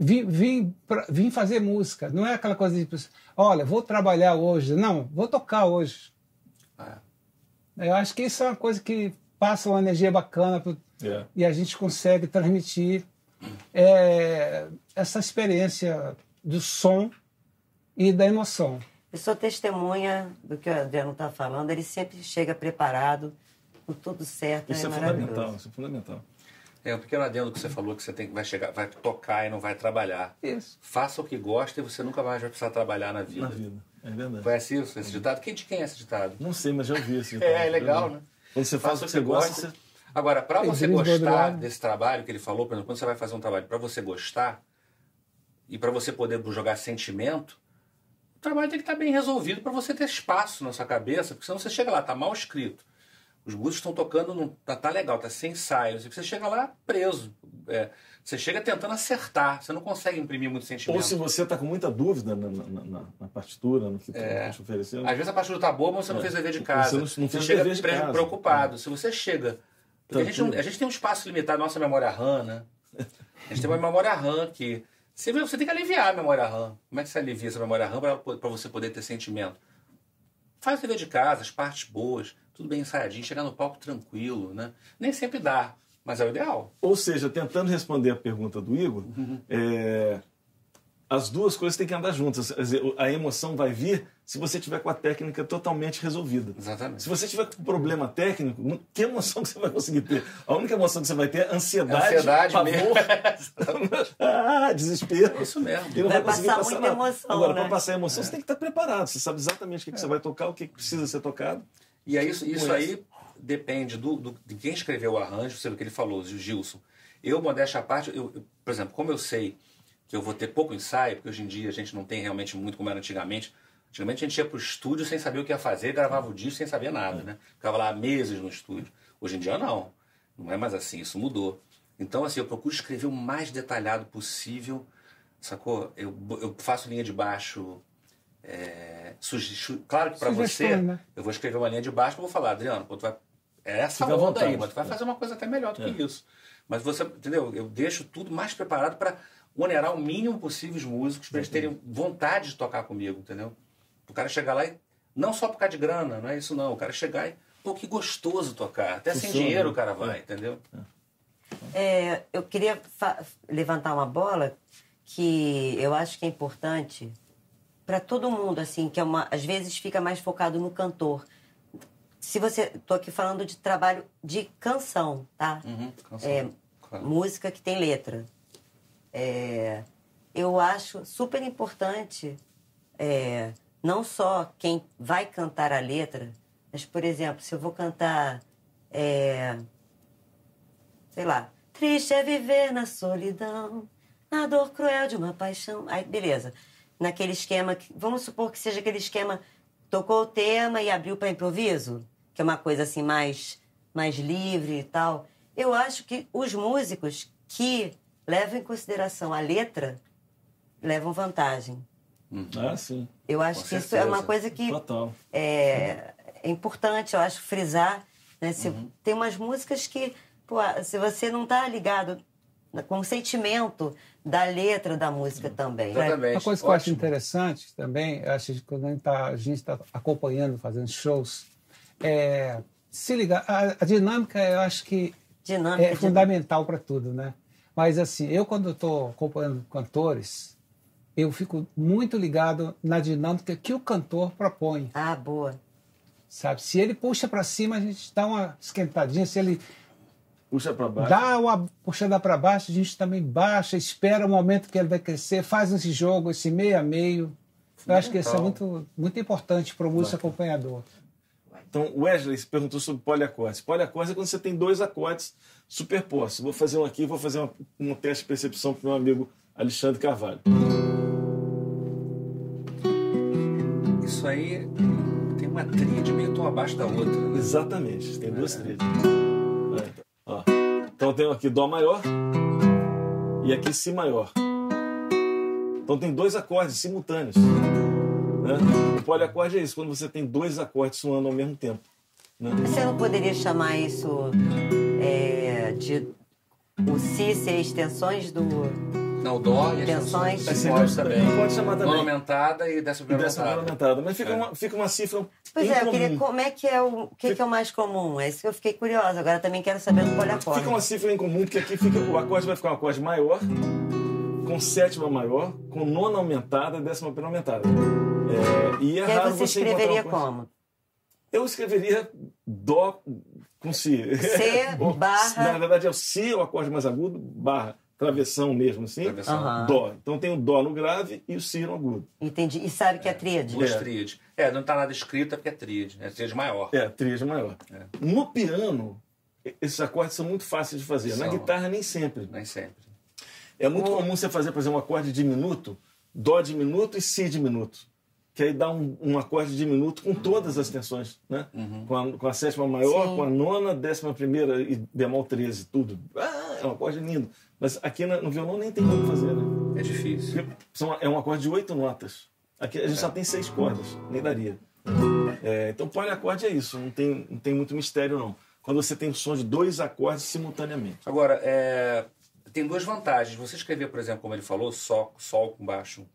vir, vir, pra- vir fazer música, não é aquela coisa de, olha, vou trabalhar hoje, não, vou tocar hoje. É. Eu acho que isso é uma coisa que passa uma energia bacana pro- É. e a gente consegue transmitir é, essa experiência do som e da emoção. Eu sou testemunha do que o Adriano está falando. Ele sempre chega preparado, com tudo certo. Isso é, maravilhoso. fundamental, isso é fundamental. É um pequeno adendo que você falou que você tem que vai chegar, vai tocar e não vai trabalhar. Isso. Faça o que gosta e você nunca mais vai precisar trabalhar na vida. Na vida. É verdade. Conhece isso, esse ditado? Quem de quem é esse ditado? Não sei, mas já ouvi esse. É, é legal, né? Quando você faz o que você gosta, você... Agora, para você gostar desse trabalho que ele falou, por exemplo, quando você vai fazer um trabalho para você gostar e para você poder jogar sentimento, o trabalho tem que estar bem resolvido para você ter espaço na sua cabeça, porque senão você chega lá, tá mal escrito. Os músicos estão tocando, não, tá, tá legal, tá sem ensaio. Você chega lá preso. É, você chega tentando acertar, você não consegue imprimir muito sentimento. Ou se você está com muita dúvida na, na, na- na partitura, no que É. está te oferecendo. Às vezes a partitura tá boa, mas você não É. fez o dever de Você casa. não- não fez o chega dever de casa. preocupado. Se você chega. Porque a gente, não- a gente tem um espaço limitado, nossa memória RAM, né? A gente tem uma memória RAM que. Você, você tem que aliviar a memória RAM. Como é que você alivia essa memória RAM para você poder ter sentimento? Faz o dever de casa, as partes boas, tudo bem ensaiadinho, chegar no palco tranquilo, né? Nem sempre dá, mas é o ideal. Ou seja, tentando responder a pergunta do Igor, Uhum. é, as duas coisas têm que andar juntas. A emoção vai vir se você tiver com a técnica totalmente resolvida. Exatamente. Se você tiver com problema técnico, que emoção que você vai conseguir ter? A única emoção que você vai ter é ansiedade, Ansiedade pavor, mesmo. ah, desespero. É isso mesmo. E não Vai conseguir passar muita nada. emoção, Agora, né? para passar emoção, você tem que estar preparado. Você sabe exatamente o que, que você vai tocar, o que que precisa ser tocado. E aí, isso, isso aí depende do, do- de quem escreveu o arranjo, vê o que ele falou, o Gilson. Eu, modéstia à parte, eu, eu, por exemplo, como eu sei que eu vou ter pouco ensaio, porque hoje em dia a gente não tem realmente muito como era antigamente. Antigamente a gente ia pro estúdio sem saber o que ia fazer, gravava o disco sem saber nada, né? Ficava lá meses no estúdio. Hoje em dia não. Não é mais assim, isso mudou. Então, assim, eu procuro escrever o mais detalhado possível, sacou? Eu, eu faço linha de baixo. É, claro que para você, né? eu vou escrever uma linha de baixo e vou falar, Adriano, pô, tu vai, é essa Fica onda aí, vontade. mas tu vai É. fazer uma coisa até melhor do É. que isso. Mas você, entendeu? Eu deixo tudo mais preparado para onerar o mínimo possível os músicos, para eles terem vontade de tocar comigo, entendeu? O cara chegar lá e. Não só por causa de grana, não é isso não. O cara chegar e. Pô, que gostoso tocar. Até sem Funciona, dinheiro né? o cara vai, É. entendeu? É, eu queria levantar uma bola que eu acho que é importante para todo mundo, assim, que é uma, às vezes fica mais focado no cantor. Se você, tô aqui falando de trabalho de canção, tá? Uhum, canção. É, Claro. música que tem letra. É, eu acho super importante é, não só quem vai cantar a letra, mas, por exemplo, se eu vou cantar, é, sei lá, triste é viver na solidão, na dor cruel de uma paixão. Aí, beleza. Naquele esquema, que, vamos supor que seja aquele esquema, tocou o tema e abriu para improviso, que é uma coisa assim mais, mais livre e tal. Eu acho que os músicos que levam em consideração a letra levam vantagem. Ah, sim. Eu acho Com que isso é uma certeza. coisa que Total. é, é importante, eu acho, frisar. Né? Se, Tem umas músicas que, pô, se você não está ligado com o sentimento da letra da música também. né? Exatamente. Uma coisa que eu acho Ótimo. interessante também, eu acho que quando a gente está acompanhando, fazendo shows, é se ligar. A, a dinâmica, eu acho que Dinâmica é fundamental para tudo, né? Mas assim, eu quando estou acompanhando cantores, eu fico muito ligado na dinâmica que o cantor propõe, Ah, boa. sabe? Se ele puxa para cima, a gente dá uma esquentadinha. Se ele Puxa para baixo. dá uma puxada para baixo, a gente também baixa, espera o momento que ele vai crescer, faz esse jogo, esse meio a meio. Eu acho que isso é muito, muito importante para o músico acompanhador. Então, Wesley se perguntou sobre poliacordes. Poliacordes é quando você tem dois acordes superpostos. Vou fazer um aqui, vou fazer uma- um teste de percepção para o meu amigo Alexandre Carvalho. Isso aí tem uma tríade meio tom abaixo da outra. né? Exatamente, tem duas trilhas. É, ó. Então eu tenho aqui Dó maior e aqui Si maior. Então tem dois acordes simultâneos. Né? O poliacorde é isso, quando você tem dois acordes soando ao mesmo tempo. Né? Você não poderia chamar isso é, de o si ser extensões do. Não, o dó e as Tensões. tensões. Aí Pode também. chamar também. Nona aumentada e décima aumentada. Mas fica, É. uma, fica uma cifra Pois é, eu incomum. queria. Como é que é o. O que, que é o mais comum? É isso que eu fiquei curiosa. Agora também quero saber do poliacorde. Fica uma cifra incomum, porque aqui fica, o acorde vai ficar um acorde maior, com sétima maior, com nona aumentada e décima primeira aumentada. É, e é E aí raro você você escreveria como? Eu escreveria Dó Com Si. C barra- Na verdade é o Si, o acorde mais agudo, barra, travessão mesmo, assim. Travessão. Aham. Dó. Então tem o Dó no grave e o Si no agudo. Entendi. E sabe que é tríade? Duas É. tríades. É, não tá nada escrito é porque é tríade. É tríade maior. É, tríade maior. É. No piano, esses acordes são muito fáceis de fazer. Na São. guitarra, nem sempre. Nem sempre. É muito comum você fazer, por exemplo, um acorde diminuto, Dó diminuto e Si diminuto. Que aí dá um, um acorde diminuto com todas as tensões, né? Com, a, com a sétima maior, Sim. com a nona, décima primeira e bemol 13, tudo. Ah, é um acorde lindo. Mas aqui no violão nem tem como fazer, né? É difícil. São, é um acorde de oito notas. Aqui a gente só tem seis cordas, nem daria. É, então, poliacorde é isso, não tem, não tem muito mistério, não. Quando você tem o som de dois acordes simultaneamente. Agora, é, tem duas vantagens. Você escrever, por exemplo, como ele falou, sol, sol com baixo.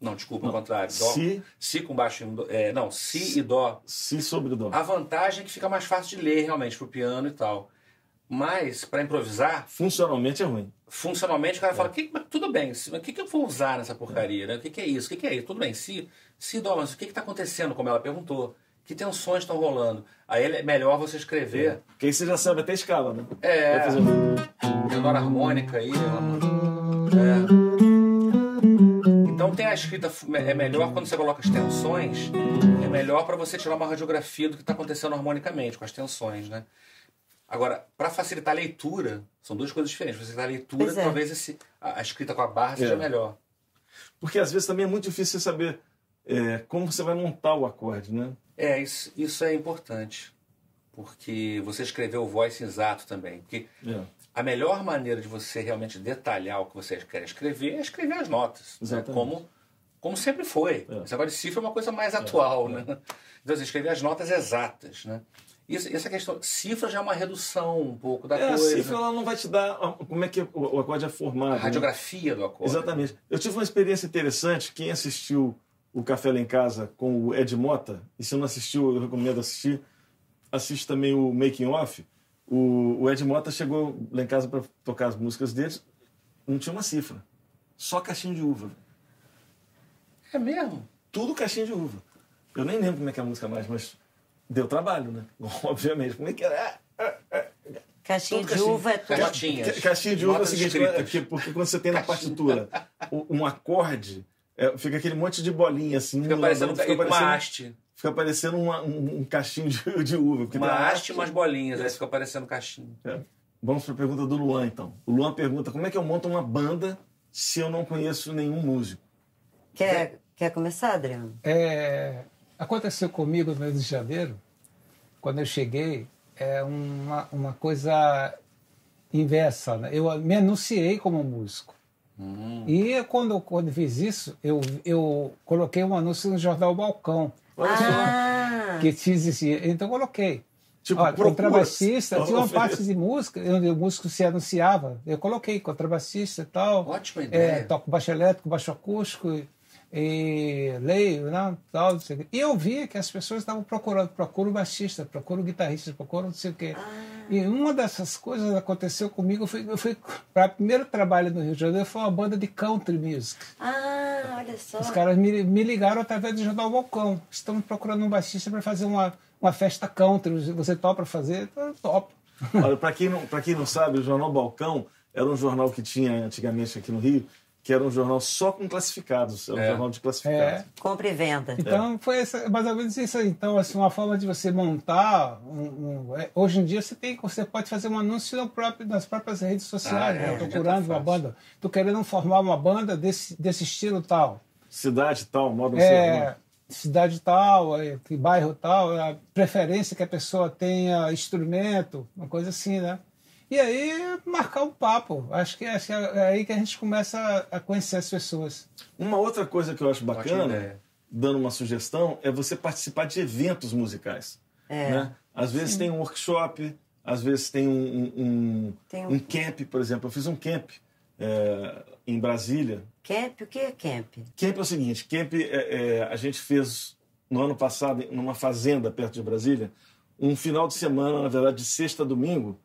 Não, desculpa, ao contrário. Dó, Si. si com baixo. É, não, si e dó. Si sobre Dó. A vantagem é que fica mais fácil de ler realmente pro piano e tal. Mas, para improvisar, Funcionalmente é ruim. funcionalmente o cara fala, que, tudo bem, o que, que eu vou usar nessa porcaria? Né? O que, que é isso? O que, que é isso? Tudo bem, se, se dó, mas o que está acontecendo, como ela perguntou? Que tensões estão rolando? Aí é melhor você escrever Porque aí você já sabe até escala, né? É. Fazer menor harmônica aí. é. Então tem a escrita é melhor quando você coloca as tensões, é melhor para você tirar uma radiografia do que está acontecendo harmonicamente com as tensões, né? Agora, para facilitar a leitura, são duas coisas diferentes. Facilitar a leitura, é. talvez esse, a, a escrita com a barra seja É. melhor. Porque às vezes também é muito difícil você saber é, como você vai montar o acorde, né? É, isso, isso é importante. Porque você escreveu o voice exato também. Porque É. a melhor maneira de você realmente detalhar o que você quer escrever é escrever as notas. né? Exatamente. Como, como sempre foi. É. Esse negócio de cifra é uma coisa mais atual. Né? Então, você escrever as notas exatas. Né? Isso, essa questão. Cifra já é uma redução um pouco da É, a coisa. cifra ela não vai te dar como é que o, acorde é formado. A né? radiografia do acorde. Exatamente. Eu tive uma experiência interessante. Quem assistiu o Café Lá em Casa com o Ed Mota, e se não assistiu, eu recomendo assistir. Assiste também o Making Off. O, o Ed Mota chegou lá em casa para tocar as músicas deles, não tinha uma cifra. Só caixinho de uva. É mesmo? Tudo caixinha de uva. Eu nem lembro como é que é a música mais, mas deu trabalho, né? Obviamente. Como é que era? Ah, ah, ah. Caixinha Tudo de caixinha. uva é tudo. Caixinhas. Caixinha de uva é o seguinte, é porque, porque quando você tem na partitura um acorde, é, fica aquele monte de bolinha assim. Fica parecendo fica uma parecendo- haste. Fica parecendo uma- um, um caixinho de, de uva. Uma haste e umas bolinhas. Aí fica parecendo caixinha. É. Vamos para a pergunta do Luan, então. O Luan pergunta como é que eu monto uma banda se eu não conheço nenhum músico? Quer, quer começar, Adriano? É, aconteceu comigo no Rio de Janeiro, quando eu cheguei, é uma, uma coisa inversa. Né? Eu me anunciei como músico. E quando, quando fiz isso, eu, eu coloquei um anúncio no jornal Balcão, Ah, que existia. Então eu coloquei. Tipo, Olha, contrabaixista, tinha uma parte de música, onde o músico se anunciava. Eu coloquei contrabaixista e tal. Ótima É, ideia. toco baixo elétrico, baixo acústico e, leio, né, tal, não sei o quê. E eu via que as pessoas estavam procurando, procuro baixista, procuro guitarrista, procuro não sei o quê. E uma dessas coisas aconteceu comigo, eu fui, eu fui para o primeiro trabalho no Rio de Janeiro, foi uma banda de country music. ah, olha só. Os caras me, me ligaram através do Jornal Balcão. Estamos procurando um baixista para fazer uma, uma festa country. Você topa fazer? Eu topo. Olha, para quem, não- quem não sabe, o Jornal Balcão era um jornal que tinha antigamente aqui no Rio, que era um jornal só com classificados. Era um É. jornal de classificados. É. Compra e venda. Então foi essa, mais ou menos isso aí. Então, assim, uma forma de você montar. Um, um- é, hoje em dia você tem, você pode fazer um anúncio no próprio, nas próprias redes sociais, Ah, é, né? dia procurando tá uma banda. Tô querendo formar uma banda desse, desse estilo tal. Cidade tal, modo não sei É, cidade tal, é, que bairro tal, a preferência que a pessoa tenha instrumento, uma coisa assim, né? E aí marcar um papo. Acho que, acho que é aí que a gente começa a, a conhecer as pessoas. Uma outra coisa que eu acho bacana, dando uma sugestão, é você participar de eventos musicais. É. Né? Às vezes tem um workshop, às vezes tem um, um, Tem um- um camp, por exemplo. Eu fiz um camp é, em Brasília. Camp, o que é camp? Camp é o seguinte, camp é, é, a gente fez no ano passado, numa fazenda perto de Brasília, um final de semana, na verdade, de sexta a domingo,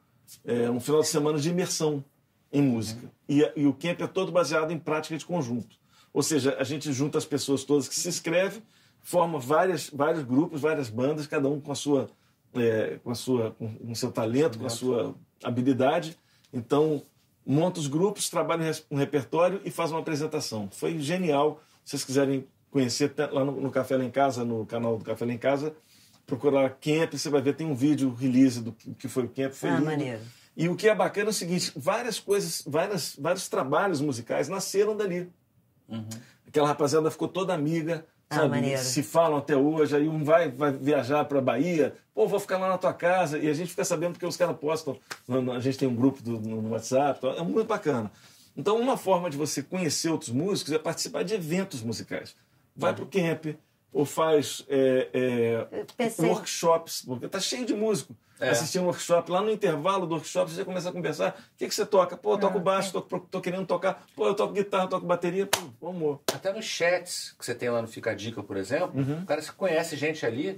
é, um final de semana de imersão em música. E, e o camp é todo baseado em prática de conjunto. Ou seja, a gente junta as pessoas todas que se inscrevem, forma várias, vários grupos, várias bandas, cada um com a sua é, com, a sua, com, seu talento, com a sua habilidade. Então, monta os grupos, trabalha um repertório e faz uma apresentação. Foi genial. Se vocês quiserem conhecer, tá lá no, no Café Lá em Casa, no canal do Café Lá em Casa, procurar Camp, você vai ver, tem um vídeo release do que foi o Camp. Foi ah, lindo. maneiro. E o que é bacana é o seguinte: várias coisas, várias, vários trabalhos musicais nasceram dali. Uhum. Aquela rapaziada ficou toda amiga, Ah, sabe? Se falam até hoje, aí um vai, vai viajar para Bahia, pô, vou ficar lá na tua casa, e a gente fica sabendo porque os caras postam, no- no- a gente tem um grupo do- no, no WhatsApp, tal, é muito bacana. Então, uma forma de você conhecer outros músicos é participar de eventos musicais. Vai pro camp, ou faz é, é, pensei- workshops, porque tá cheio de músico. É. Assistir um workshop, lá no intervalo do workshop, você começa a conversar. O que, que você toca? Pô, eu toco baixo, tô, tô querendo tocar. Pô, eu toco guitarra, toco bateria. Pô, amor. Até nos chats que você tem lá no Fica a Dica, por exemplo, Uhum. o cara se conhece gente ali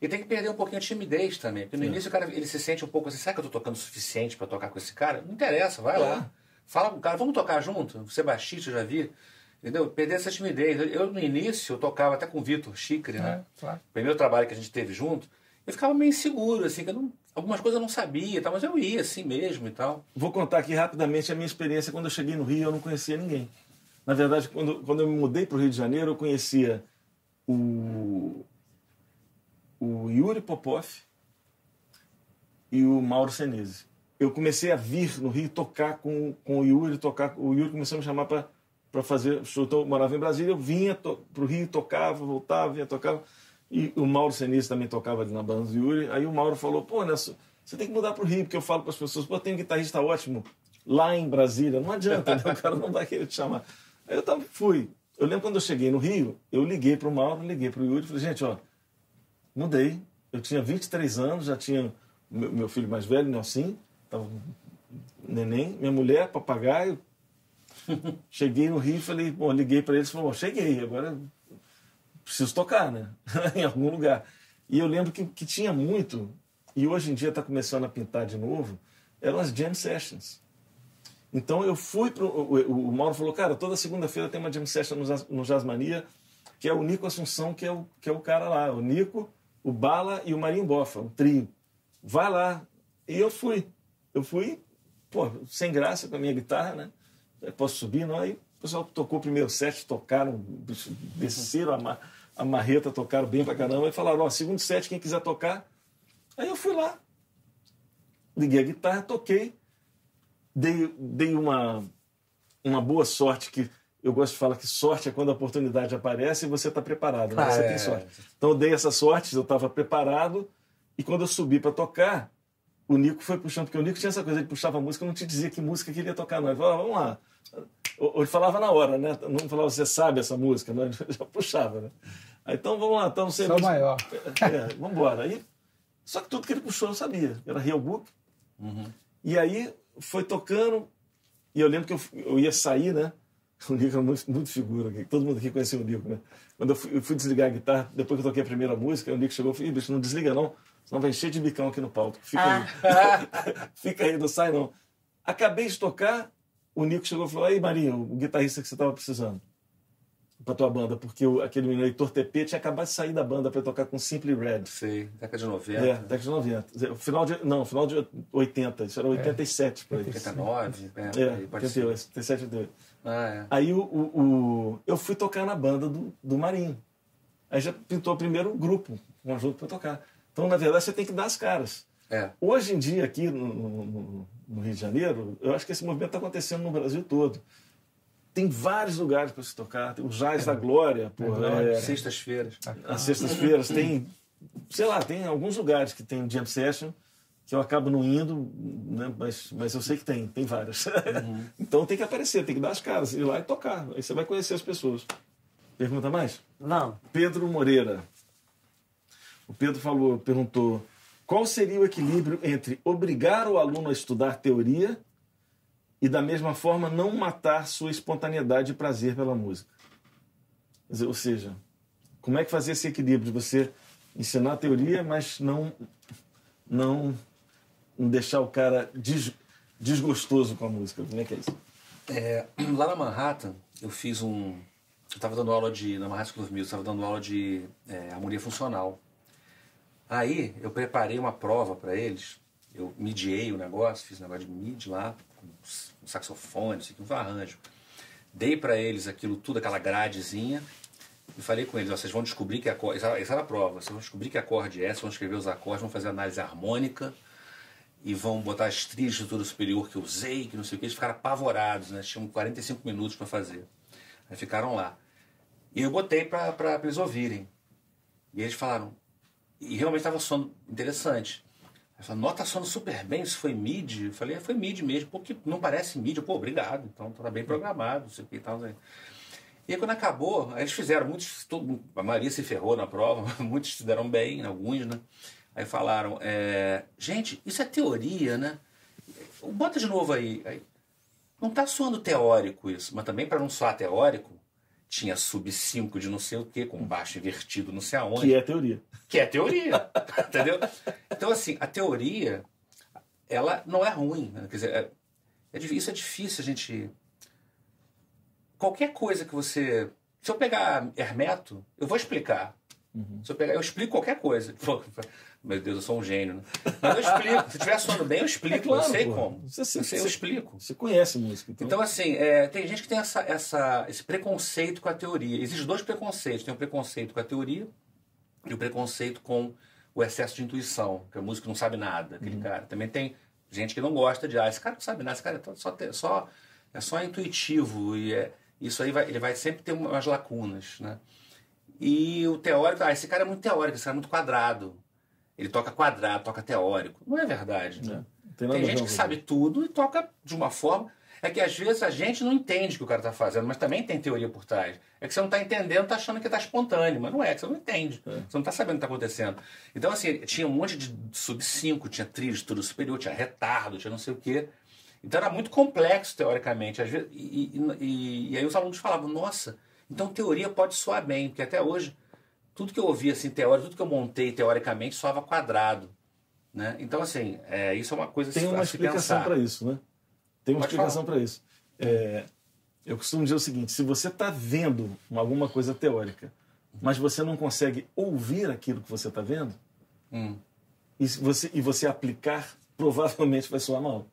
e tem que perder um pouquinho a timidez também. Porque no É. início o cara ele se sente um pouco assim, será que eu tô tocando o suficiente para tocar com esse cara? Não interessa, vai lá. Fala com o cara, vamos tocar junto? Você é baixista, eu já vi. Entendeu? Perder essa timidez. Eu, no início, eu tocava até com o Vitor Chicre, né? É, claro. O primeiro trabalho que a gente teve junto, eu ficava meio inseguro, assim, que não, algumas coisas eu não sabia, tal, mas eu ia assim mesmo e tal. Vou contar aqui rapidamente a minha experiência quando eu cheguei no Rio, eu não conhecia ninguém. Na verdade, quando, quando eu me mudei para o Rio de Janeiro, eu conhecia o, o Yuri Popov e o Mauro Senese. Eu comecei a vir no Rio tocar com, com o Yuri, tocar, o Yuri começou a me chamar para fazer show. Então, eu morava em Brasília, eu vinha para o Rio, tocava, voltava, vinha, tocava. E o Mauro Senise também tocava ali na banda do Yuri. Aí o Mauro falou, pô, Nelson, você tem que mudar para o Rio, porque eu falo para as pessoas, pô, tem um guitarrista ótimo lá em Brasília. Não adianta, né? o cara não vai querer te chamar. Aí eu tava, fui. Eu lembro quando eu cheguei no Rio, eu liguei para o Mauro, liguei para o Yuri e falei, gente, ó, mudei. Eu tinha 23 anos, já tinha meu, meu filho mais velho, Nelson, tava neném, minha mulher, papagaio. Cheguei no Rio e falei, bom, liguei para eles e falei, cheguei, agora preciso tocar, né? em algum lugar. E eu lembro que, que tinha muito, e hoje em dia está começando a pintar de novo, eram as jam sessions. Então eu fui pro. O, o, Mauro falou, cara, toda segunda-feira tem uma jam session no, no Jazzmania, que é o Nico Assunção, que é o, que é o cara lá. O Nico, o Bala e o Marinho Bofa, um trio. Vai lá. E eu fui. Eu fui, pô, sem graça com a minha guitarra, né? Posso subir, não? Aí o pessoal tocou o primeiro set, tocaram, desceram a, ma- a marreta, tocaram bem pra caramba. E falaram, ó, segundo set, quem quiser tocar. Aí eu fui lá, liguei a guitarra, toquei, dei, dei uma, uma boa sorte que eu gosto de falar que sorte é quando a oportunidade aparece e você está preparado, né? Claro. você É. tem sorte. Então eu dei essa sorte, eu estava preparado e quando eu subi para tocar, o Nico foi puxando, porque o Nico tinha essa coisa, ele puxava a música, eu não te dizia que música que ele ia tocar, não. Ele falava, vamos lá. Ou ele falava na hora, né? Não falava, você sabe essa música, não? Ele já puxava, né? Aí, então vamos lá, então sei. Só maior. É, vamos embora. Aí, só que tudo que ele puxou eu sabia. Era Real Book. E aí foi tocando. E eu lembro que eu, eu ia sair, né? O Nico era muito, muito figura aqui. Todo mundo aqui conhecia o Nico, né? Quando eu fui, eu fui desligar a guitarra, depois que eu toquei a primeira música, o Nico chegou e falou: "Ih, bicho, não desliga não, senão vai encher de bicão aqui no palco. Fica aí. Fica aí, não sai não. Acabei de tocar, o Nico chegou e falou: Aí, Maria, o guitarrista que você estava precisando pra tua banda, porque o, aquele menino Heitor TP tinha acabado de sair da banda para tocar com Simply Red. Sei, década de 90, É, década de 90. Final de, não, final de 80, isso era 87 por aí. 89, é, É, aí pode ser. 88, 87, 88. Ah, é. Aí o, o, o- eu fui tocar na banda do, do Marinho. Aí já pintou o primeiro grupo, um conjunto para tocar. Então, na verdade, você tem que dar as caras. É. Hoje em dia, aqui no, no- no- Rio de Janeiro, eu acho que esse movimento está acontecendo no Brasil todo. Tem vários lugares para se tocar. Tem o Jazz da Glória, porra, Glória. é, Sextas-feiras. às sextas-feiras. Tem, sei lá, tem alguns lugares que tem jam session que eu acabo não indo, né? mas, mas eu sei que tem, tem várias. então tem que aparecer, tem que dar as caras, ir lá e tocar. Aí você vai conhecer as pessoas. Pergunta mais? Vamos. Pedro Moreira. O Pedro falou, perguntou: qual seria o equilíbrio entre obrigar o aluno a estudar teoria e, da mesma forma, não matar sua espontaneidade e prazer pela música? Ou seja, como é que fazer esse equilíbrio de você ensinar teoria, mas não, não, deixar o cara des- desgostoso com a música? Como é que é isso? É, lá na Manhattan, eu fiz um. Eu estava dando aula de. Na Manhattan School of Music, estava dando aula de é, harmonia funcional. Aí eu preparei uma prova para eles, eu mediei o negócio, fiz um negócio de mid lá, um saxofone, isso aqui, um arranjo. Dei para eles aquilo tudo, aquela gradezinha, e falei com eles, vocês vão descobrir que acorde, essa era a prova, vocês vão descobrir que acorde é essa, vão escrever os acordes, vão fazer análise harmônica, e vão botar as trilhas de estrutura superior que eu usei, que não sei o que, eles ficaram apavorados, né? Tinham 45 minutos para fazer. Aí ficaram lá. E eu botei para eles ouvirem. E eles falaram, e realmente estava soando interessante. Aí falaram, nota soando super bem, isso foi mid? Eu falei, é, foi mid mesmo, porque não parece mid. Pô, obrigado, então tá bem programado, não que e tal. E aí quando acabou, eles fizeram, muitos, todo, a maioria se ferrou na prova, muitos se bem, alguns, né? Aí falaram, é, gente, isso é teoria, né? Bota de novo aí. aí não está soando teórico isso, mas também para não soar teórico, tinha sub 5 de não sei o que, com baixo invertido não sei aonde. Que é teoria. Que é teoria, entendeu? Então, assim, a teoria, ela não é ruim. Né? Quer dizer, é, é, isso é difícil a gente... Qualquer coisa que você... Se eu pegar Hermeto, eu vou explicar. Uhum. Se eu pegar, eu explico qualquer coisa. Meu Deus, eu sou um gênio, né? Mas eu explico. Se estiver soando bem, eu explico. É claro, eu sei pô. como. Você, você, eu, sei, eu explico. Você conhece música. Então, então assim, é, tem gente que tem essa, essa, esse preconceito com a teoria. Existem dois preconceitos. Tem o preconceito com a teoria e o preconceito com o excesso de intuição, que a música não sabe nada, aquele uhum. cara. Também tem gente que não gosta de, ah, esse cara não sabe nada, esse cara é só, só, é só intuitivo e é, isso aí vai, ele vai sempre ter umas lacunas, né? E o teórico, ah, esse cara é muito teórico, esse cara é muito quadrado. Ele toca quadrado, toca teórico. Não é verdade. Né? Tem, tem gente que sabe tudo e toca de uma forma. É que às vezes a gente não entende o que o cara está fazendo, mas também tem teoria por trás. É que você não está entendendo, está achando que está espontâneo, mas não é, que você não entende. É. Você não está sabendo o que está acontecendo. Então, assim, tinha um monte de sub-5, tinha trilha de tudo superior, tinha retardo, tinha não sei o quê. Então era muito complexo, teoricamente. Às vezes, e, e, e, e aí os alunos falavam, nossa, então teoria pode soar bem, porque até hoje tudo que eu ouvi assim teórico, tudo que eu montei teoricamente soava quadrado, né? Então assim, é, isso é uma coisa tem uma explicação para isso, né? Tem uma Pode explicação para isso. É, eu costumo dizer o seguinte: se você está vendo alguma coisa teórica, mas você não consegue ouvir aquilo que você está vendo, hum. e você e você aplicar, provavelmente vai soar mal.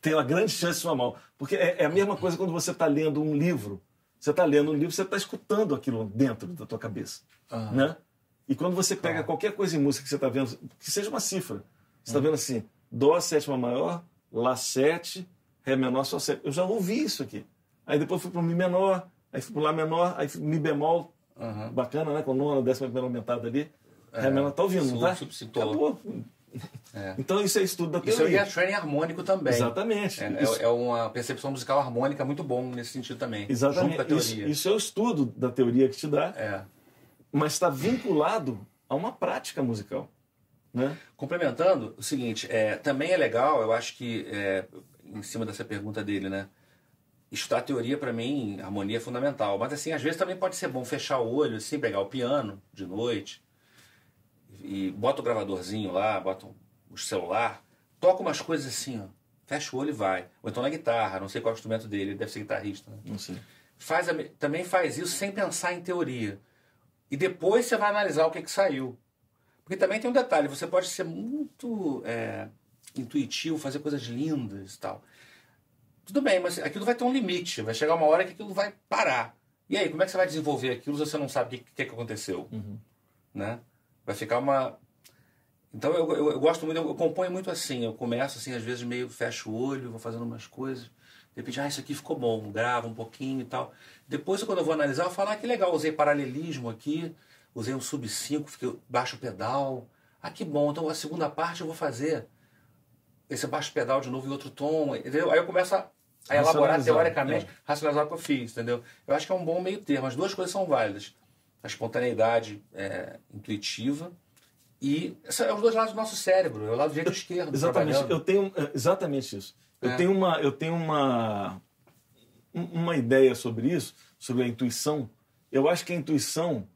Tem uma grande chance de soar mal, porque é, é a mesma coisa quando você está lendo um livro você está lendo um livro, você está escutando aquilo dentro da tua cabeça. Uhum. Né? E quando você pega qualquer coisa em música que você está vendo, que seja uma cifra, você está uhum. vendo assim, Dó sétima maior, Lá sete, Ré menor, Sol sete. Eu já ouvi isso aqui. Aí depois fui para o Mi menor, aí fui para o Lá menor, aí fui Mi bemol, uhum. bacana, né? Com nona, décima primeira aumentada ali. É, Ré menor, tá ouvindo, não tá? Acabou. É. Então isso é estudo da teoria. Isso é training harmônico também. Exatamente. É, é, é, uma percepção musical harmônica muito bom nesse sentido também. Exatamente. Junto com a teoria. Isso, isso é o estudo da teoria que te dá, é. mas está vinculado a uma prática musical. Né? Complementando, o seguinte, é, também é legal, eu acho que, é, em cima dessa pergunta dele, né? Estudar teoria, para mim, harmonia é fundamental. Mas, assim, às vezes também pode ser bom fechar o olho, assim, pegar o piano de noite, e bota o gravadorzinho lá, bota o celular, toca umas coisas assim, ó, fecha o olho e vai. Ou então na guitarra, não sei qual é o instrumento dele, ele deve ser guitarrista. Né? Não sei. Faz a, também faz isso sem pensar em teoria. E depois você vai analisar o que, que saiu. Porque também tem um detalhe, você pode ser muito é, intuitivo, fazer coisas lindas e tal. Tudo bem, mas aquilo vai ter um limite, vai chegar uma hora que aquilo vai parar. E aí, como é que você vai desenvolver aquilo se você não sabe o que, que, que aconteceu? Uhum. Né? Vai ficar uma. Então eu, eu, eu, gosto muito, eu componho muito assim. Eu começo assim, às vezes meio fecho o olho, vou fazendo umas coisas. De repente, ah, isso aqui ficou bom, gravo um pouquinho e tal. Depois, quando eu vou analisar, eu falo, ah, que legal, usei paralelismo aqui, usei um sub 5, fiquei baixo pedal. Ah, que bom, então a segunda parte eu vou fazer esse baixo pedal de novo em outro tom, entendeu? Aí eu começo a, a elaborar teoricamente, é. racionalizar o que eu fiz, entendeu? Eu acho que é um bom meio termo, as duas coisas são válidas a espontaneidade é, intuitiva e são é os dois lados do nosso cérebro, é o lado direito e esquerdo. Exatamente, eu tenho é, exatamente isso. Eu é. tenho uma eu tenho uma uma ideia sobre isso, sobre a intuição. Eu acho que a intuição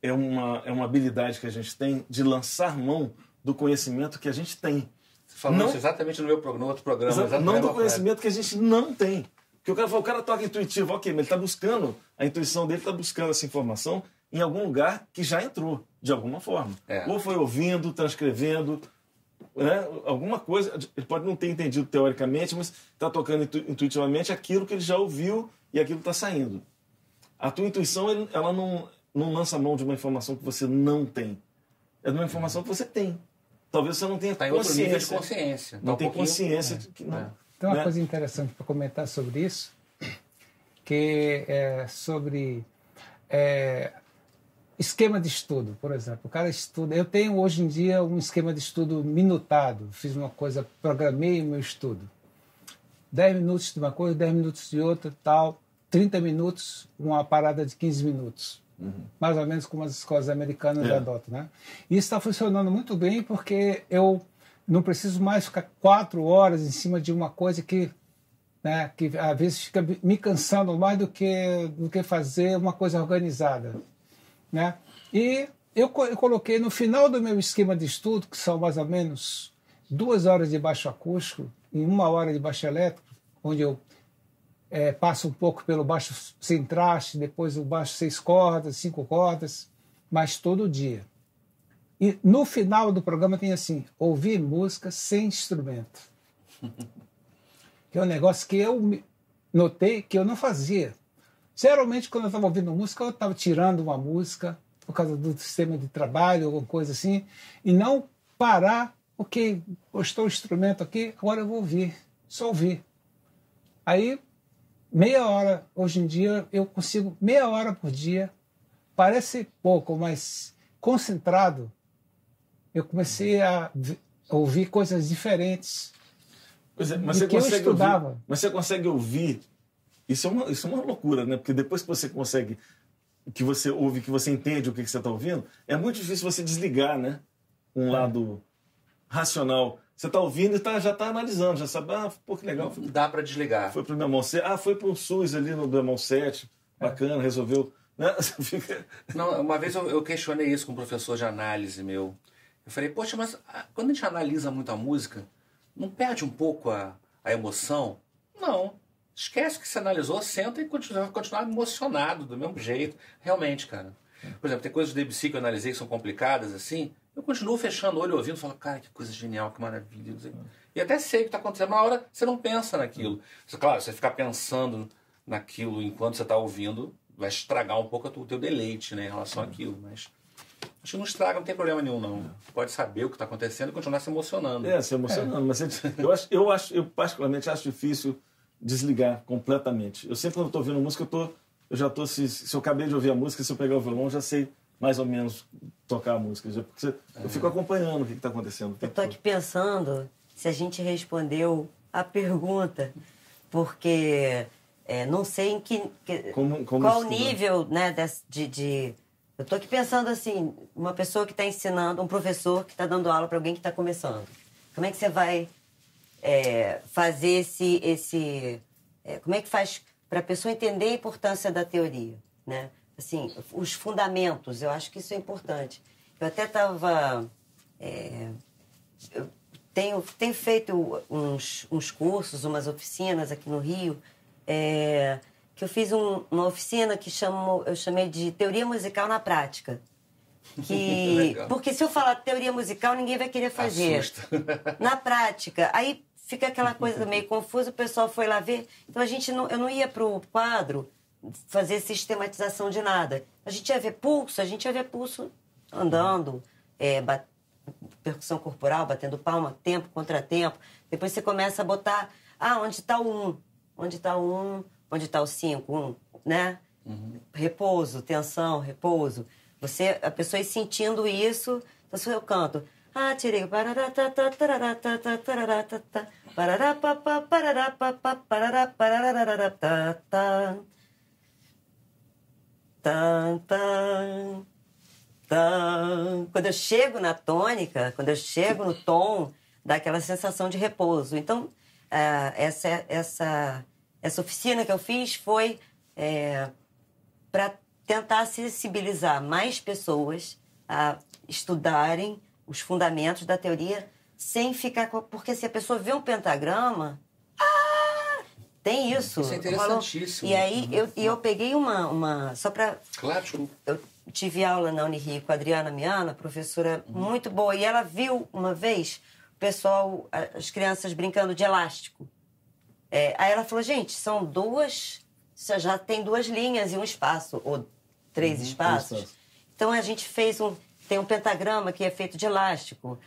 é uma é uma habilidade que a gente tem de lançar mão do conhecimento que a gente tem. Você falou não, isso exatamente no meu no outro programa, exatamente não do conhecimento que a gente não tem. Porque o cara fala, o cara toca intuitivo, ok, mas ele está buscando, a intuição dele está buscando essa informação em algum lugar que já entrou, de alguma forma. É. Ou foi ouvindo, transcrevendo, né? alguma coisa. Ele pode não ter entendido teoricamente, mas está tocando intu intuitivamente aquilo que ele já ouviu e aquilo está saindo. A tua intuição, ele- ela não, não lança mão de uma informação que você não tem. É de uma informação que você tem. Talvez você não tenha outro nível de consciência. consciência. Tá Não um tem pouquinho- consciência de que não. É. Tem uma né? coisa interessante para comentar sobre isso, que é sobre é, esquema de estudo, por exemplo. O cara estuda. Eu tenho hoje em dia um esquema de estudo minutado. Fiz uma coisa, programei o meu estudo. 10 minutos de uma coisa, 10 minutos de outra, tal. 30 minutos, uma parada de 15 minutos. Mais ou menos como as escolas americanas É. adotam. Né? E isso está funcionando muito bem porque eu não preciso mais ficar quatro horas em cima de uma coisa que, né, que às vezes fica me cansando mais do que, do que fazer uma coisa organizada. Né? E eu, eu coloquei no final do meu esquema de estudo, que são mais ou menos duas horas de baixo acústico e uma hora de baixo elétrico, onde eu é, passo um pouco pelo baixo sem traste, depois o baixo seis cordas, cinco cordas, mas todo dia. E no final do programa tem assim: ouvir música sem instrumento. que é um negócio que eu notei que eu não fazia. Geralmente, quando eu estava ouvindo música, eu estava tirando uma música por causa do sistema de trabalho, alguma coisa assim, e não parar, ok, postou o instrumento aqui, agora eu vou ouvir, só ouvir. Aí, meia hora, hoje em dia, eu consigo meia hora por dia, parece pouco, mas concentrado, eu comecei a vi- a ouvir coisas diferentes. Pois é, mas você consegue ouvir. Mas você consegue ouvir. Isso é uma, isso é uma loucura, né? Porque depois que você consegue, que você ouve, que você entende o que, que você está ouvindo, é muito difícil você desligar, né? Um lado racional. Você está ouvindo e tá, já está analisando, já sabe, ah, pô, que legal. Foi, Dá para desligar. foi pro bemol 7. Ah, foi pro SUS ali no bemol 7. Bacana, resolveu. Né? Não, uma vez eu, eu questionei isso com um professor de análise meu. Eu falei, poxa, mas ah, quando a gente analisa muito a música, não perde um pouco a, a emoção? Não. Esquece que você analisou, senta e continua, continuar emocionado do mesmo jeito. Realmente, cara. Por exemplo, tem coisas do Debussy que eu analisei que são complicadas, assim. Eu continuo fechando o olho ouvindo, falo, cara, que coisa genial, que maravilha. E até sei o que está acontecendo, mas na hora você não pensa naquilo. Você, claro, você ficar pensando naquilo enquanto você está ouvindo, vai estragar um pouco o teu deleite né, em relação àquilo. Mas acho que não estraga, não tem problema nenhum, não. Pode saber o que está acontecendo e continuar se emocionando. É, se emocionando. Mas você- eu, acho, eu, acho, eu particularmente acho difícil desligar completamente. Eu sempre quando estou ouvindo música, eu, tô, eu já estou. Se, se eu acabei de ouvir a música, se eu pegar o violão, eu já sei mais ou menos tocar a música. Porque eu fico acompanhando o que está acontecendo. Eu estou aqui pensando se a gente respondeu a pergunta, porque é, não sei em que, que- Como- como qual o estudar. nível né, de, de- Eu estou aqui pensando assim, uma pessoa que está ensinando, um professor que está dando aula para alguém que está começando. Como é que você vai é, fazer esse... esse é, como é que faz para a pessoa entender a importância da teoria? Né? Assim, os fundamentos, eu acho que isso é importante. Eu até estava eu tenho, tenho feito uns, uns cursos, umas oficinas aqui no Rio, é, que eu fiz um- uma oficina que chamo, eu chamei de Teoria Musical na Prática. Que, porque se eu falar teoria musical, ninguém vai querer fazer. Assusta. Na prática. Aí fica aquela coisa meio confusa, o pessoal foi lá ver. Então a gente não, eu não ia para o quadro fazer sistematização de nada. A gente ia ver pulso, a gente ia ver pulso andando, é, ba- percussão corporal, batendo palma, tempo, contratempo. Depois você começa a botar, ah, onde está o um? Onde está o um? Onde está o cinco? Um, né? Repouso, tensão, repouso. Você, a pessoa ir sentindo isso, então se eu canto, ah, tirei. Quando eu chego na tônica, quando eu chego no tom, dá aquela sensação de repouso. Então, essa, essa, essa oficina que eu fiz foi para tentar sensibilizar mais pessoas a estudarem os fundamentos da teoria sem ficar. Porque se a pessoa vê um pentagrama. Ah! Tem isso. Isso é interessantíssimo. E aí eu, e eu peguei uma. uma só para Claro, eu tive aula na Unirio com a Adriana Miana, professora muito boa, e ela viu uma vez o pessoal, as crianças brincando de elástico. É, aí ela falou, gente, são duas, você já tem duas linhas e um espaço, ou três espaços. espaços. Então a gente fez um, tem um pentagrama que é feito de elástico.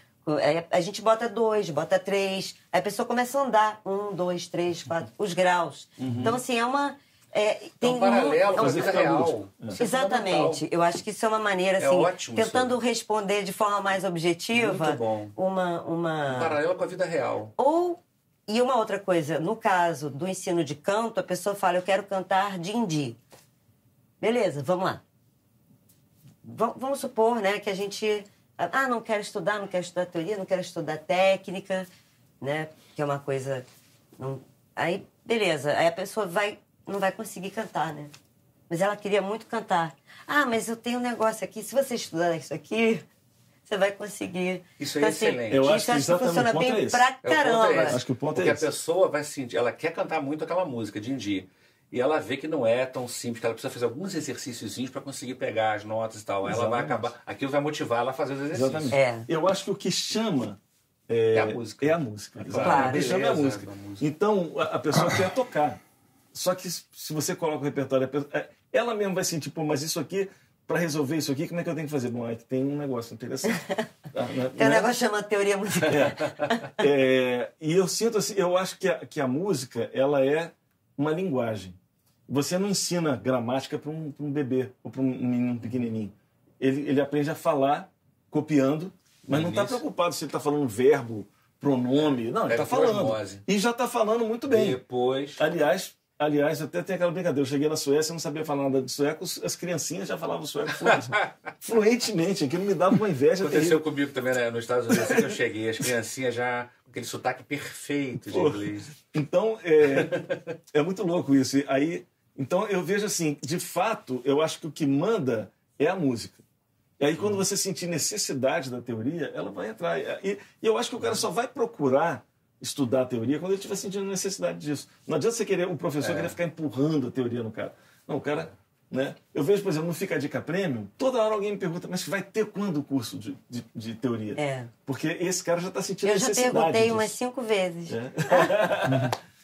Aí a gente bota dois, bota três, aí a pessoa começa a andar, um, dois, três, quatro, os graus. Então assim é uma é, tem um paralelo com a é um- vida real. Isso é Exatamente. Eu acho que isso é uma maneira, É assim, ótimo tentando isso. responder de forma mais objetiva Muito bom. uma. uma... Paralelo com a vida real. Ou, e uma outra coisa, no caso do ensino de canto, a pessoa fala, eu quero cantar din-din. Beleza, vamos lá. Va- Vamos supor, né, que a gente... Ah, não quero estudar, não quero estudar teoria, não quero estudar técnica, né, que é uma coisa... Não... Aí, beleza, aí a pessoa vai, não vai conseguir cantar, né? Mas ela queria muito cantar. Ah, mas eu tenho um negócio aqui, se você estudar isso aqui, você vai conseguir. Isso aí é excelente. Eu isso acho que exatamente funciona o ponto bem é pra É, ponto caramba. é. Acho que o ponto é Porque esse. a pessoa vai sentir, ela quer cantar muito aquela música, Dindi. E ela vê que não é tão simples, que ela precisa fazer alguns exercíciozinhos para conseguir pegar as notas e tal. Ela vai acabar. Aquilo vai motivar ela a fazer os exercícios. Exatamente. É. Eu acho que o que chama é, É a música. É a música. Claro. O que chama é a música. Então, a, a pessoa quer tocar. Só que se você coloca o repertório, é, ela mesma vai sentir, pô, mas isso aqui, para resolver isso aqui, como é que eu tenho que fazer? Bom, aí tem um negócio interessante. Tá, né? Tem um Né? negócio que chama teoria musical. É, e eu sinto assim, eu acho que a, que a música ela é uma linguagem. Você não ensina gramática para um, um bebê ou para um menino pequenininho. Ele, ele aprende a falar copiando, mas não está preocupado se ele está falando verbo, pronome. Não, ele está falando. E já está falando muito bem. Depois. Aliás, aliás, até tem aquela brincadeira. Eu cheguei na Suécia, eu não sabia falar nada de sueco, as criancinhas já falavam sueco fluente- fluentemente. Aquilo me dava uma inveja Aconteceu terrível. comigo também né, nos Estados Unidos, assim que eu cheguei, as criancinhas já aquele sotaque perfeito de Pô. inglês. Então, é, é muito louco isso. E aí, então, eu vejo assim, de fato, eu acho que o que manda é a música. E aí, quando você sentir necessidade da teoria, ela vai entrar. E, e eu acho que o cara só vai procurar estudar a teoria quando ele estiver sentindo necessidade disso. Não adianta você querer, o professor querer ficar empurrando a teoria no cara. Não, o cara. Né? Eu vejo, por exemplo, no Fica a Dica Prêmio, toda hora alguém me pergunta, mas vai ter quando o curso de, de, de teoria? É. Porque esse cara já está sentindo Eu já necessidade. perguntei disso. umas cinco vezes. É.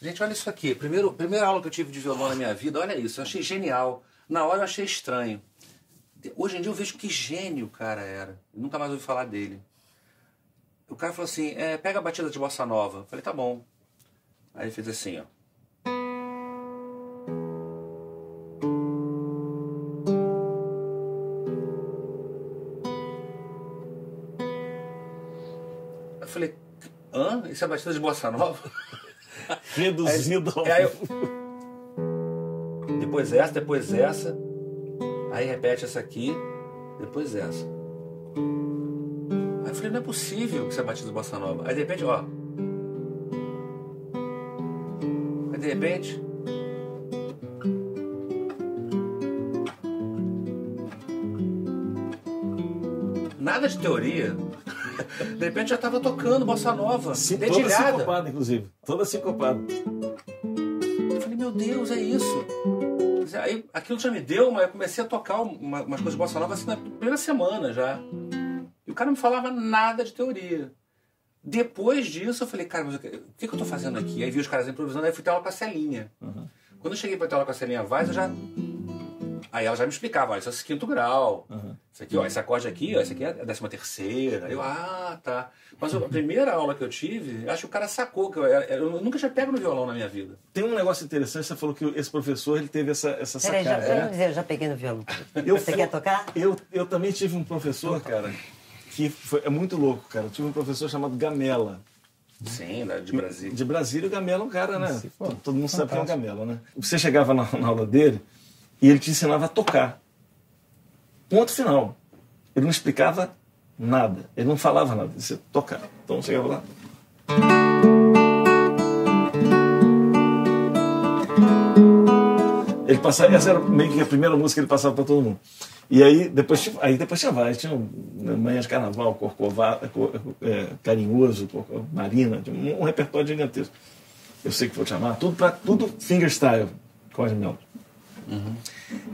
Gente, olha isso aqui. Primeiro, primeira aula que eu tive de violão na minha vida, olha isso. Eu achei genial. Na hora eu achei estranho. Hoje em dia eu vejo que gênio o cara era. Eu nunca mais ouvi falar dele. O cara falou assim, é, pega a batida de bossa nova. Eu falei, tá bom. Aí ele fez assim, ó. Eu falei, hã? Isso é batida de bossa nova? Reduzido ao Aí, aí eu... Depois essa, depois essa. Aí repete essa aqui, depois essa. Falei, não é possível que você batido bossa nova. Aí de repente, ó. Aí de repente. Nada de teoria. De repente já tava tocando bossa nova. Sim, toda dedilhada. sincopada, inclusive. Toda sincopada. Eu falei, meu Deus, é isso. Aí aquilo já me deu, mas eu comecei a tocar uma- umas coisas de bossa nova assim na primeira semana já. O cara não falava nada de teoria. Depois disso, eu falei, cara, mas o que, o que eu tô fazendo aqui? Aí vi os caras improvisando, aí fui ter aula com a Celinha. Quando eu cheguei pra ter aula com a Celinha Vaz, eu já. Aí ela já me explicava, ó, isso é o quinto grau. Isso aqui, ó, esse acorde aqui, ó, esse aqui é a décima terceira. Eu, ah, tá. Mas a primeira aula que eu tive, acho que o cara sacou que eu, eu nunca tinha pego no violão na minha vida. Tem um negócio interessante, você falou que esse professor ele teve essa, essa Peraí, já, sacada. vamos né? dizer, eu já peguei no violão. Eu Você quer tocar? Eu, eu também tive um professor, cara, que foi, é muito louco, cara. Eu tive um professor chamado Gamela. Sim, da- de Brasília. De Brasília, o Gamela é um cara, né? Sim, pô, Todo mundo sabe quem é o. Gamela, né? Você chegava na, na aula dele e ele te ensinava a tocar. Ponto final. Ele não explicava nada. Ele não falava nada. Ele dizia tocar. Então chegava lá. Ele passava, essa era meio que a primeira música que ele passava para todo mundo. E aí depois, tinha- aí depois tinha várias. Tinha Manhã de Carnaval, Corcovado, Cor- é, Carinhoso, Marina, um, um repertório gigantesco. Eu sei que vou te chamar. Tudo, pra, tudo fingerstyle, Cosme Melo. Uhum.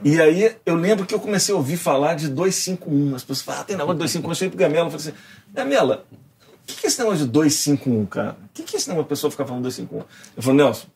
E aí eu lembro que eu comecei a ouvir falar de 251. As pessoas falavam, ah, tem negócio de 251. Eu cheguei pro Gamela e falei assim, Gamela, o que, que é esse negócio de 251, cara? O que, que é esse negócio de pessoa ficar falando 251? Eu falei, Nelson,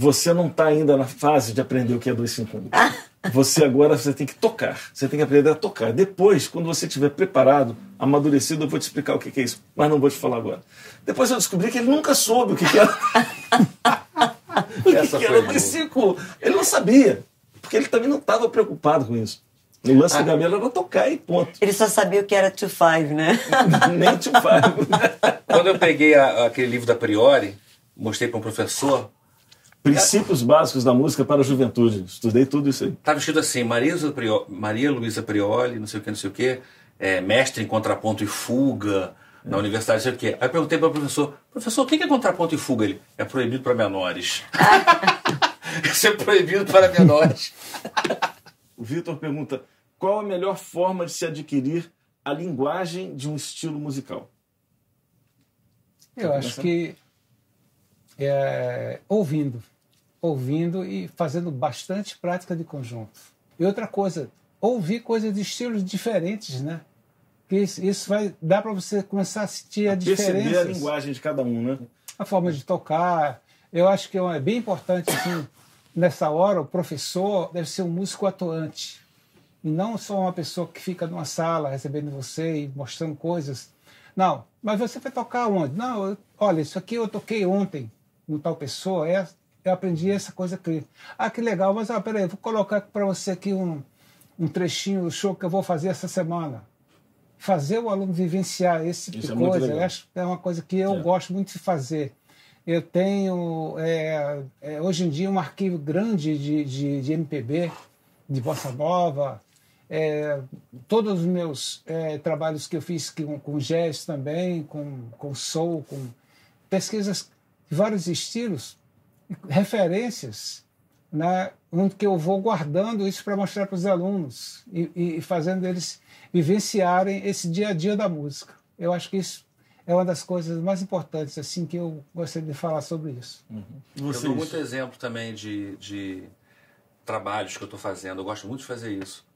você não está ainda na fase de aprender o que é 251. Você agora você tem que tocar. Você tem que aprender a tocar. Depois, quando você estiver preparado, amadurecido, eu vou te explicar o que é isso. Mas não vou te falar agora. Depois eu descobri que ele nunca soube o que, que era. o que, que era 251. Ele não sabia. Porque ele também não estava preocupado com isso. O lance ah. do Gamelo era tocar e ponto. Ele só sabia o que era 2-5, né? Nem 2-5. Quando eu peguei a, aquele livro da Priori, mostrei para um professor, Princípios básicos da música para a juventude. Estudei tudo isso aí. Estava escrito assim, Maria, Luísa Prioli, não sei o que, não sei o que, é, mestre em contraponto e fuga é. na universidade, não sei o que. Aí eu perguntei para o professor, professor, o que é contraponto e fuga? Ele, é proibido para menores. Isso é proibido para menores. o Vitor pergunta, qual a melhor forma de se adquirir a linguagem de um estilo musical? Eu acho que é, ouvindo, ouvindo e fazendo bastante prática de conjunto. E outra coisa, ouvir coisas de estilos diferentes, né? Que isso, isso vai dar para você começar a sentir a, a diferença. A linguagem de cada um, né? A forma de tocar. Eu acho que é bem importante, assim, nessa hora, o professor deve ser um músico atuante. E não só uma pessoa que fica numa sala recebendo você e mostrando coisas. Não, mas você vai tocar onde? Não, olha, isso aqui eu toquei ontem no tal pessoa, é, eu aprendi essa coisa aqui. Ah, que legal, mas ah, peraí, vou colocar para você aqui um, um trechinho do show que eu vou fazer essa semana. Fazer o aluno vivenciar esse tipo Isso de é coisa, eu acho é uma coisa que eu é. gosto muito de fazer. Eu tenho, é, é, hoje em dia, um arquivo grande de, de, de MPB, de bossa nova, é, todos os meus é, trabalhos que eu fiz com, com jazz também, com, com soul, com pesquisas vários estilos, referências, né, onde que eu vou guardando isso para mostrar para os alunos e, e, fazendo eles vivenciarem esse dia a dia da música. Eu acho que isso é uma das coisas mais importantes assim que eu gostaria de falar sobre isso. Uhum. Eu dou muito exemplo também de, de trabalhos que eu estou fazendo. Eu gosto muito de fazer isso.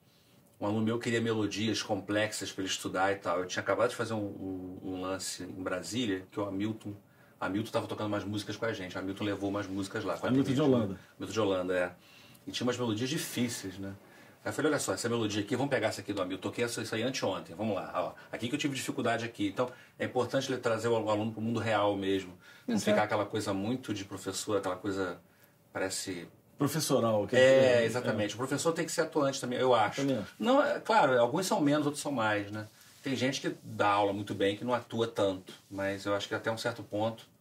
Um aluno meu queria melodias complexas para ele estudar e tal. Eu tinha acabado de fazer um, um, um lance em Brasília que o Hamilton Hamilton estava tocando mais músicas com a gente. Hamilton levou mais músicas lá. Hamilton de Holanda. Hamilton de Holanda, é. E tinha umas melodias difíceis, né? Aí eu falei, olha só, essa melodia aqui, vamos pegar essa aqui do Hamilton. Toquei isso aí anteontem, vamos lá. Ó, aqui que eu tive dificuldade aqui. Então, é importante ele trazer o aluno para o mundo real mesmo. Não ficar aquela coisa muito de professor, aquela coisa, parece... Professoral. Que é, é, exatamente. É. O professor tem que ser atuante também, eu acho. Também. Não, é, claro, alguns são menos, outros são mais, né? Tem gente que dá aula muito bem, que não atua tanto. Mas eu acho que até um certo ponto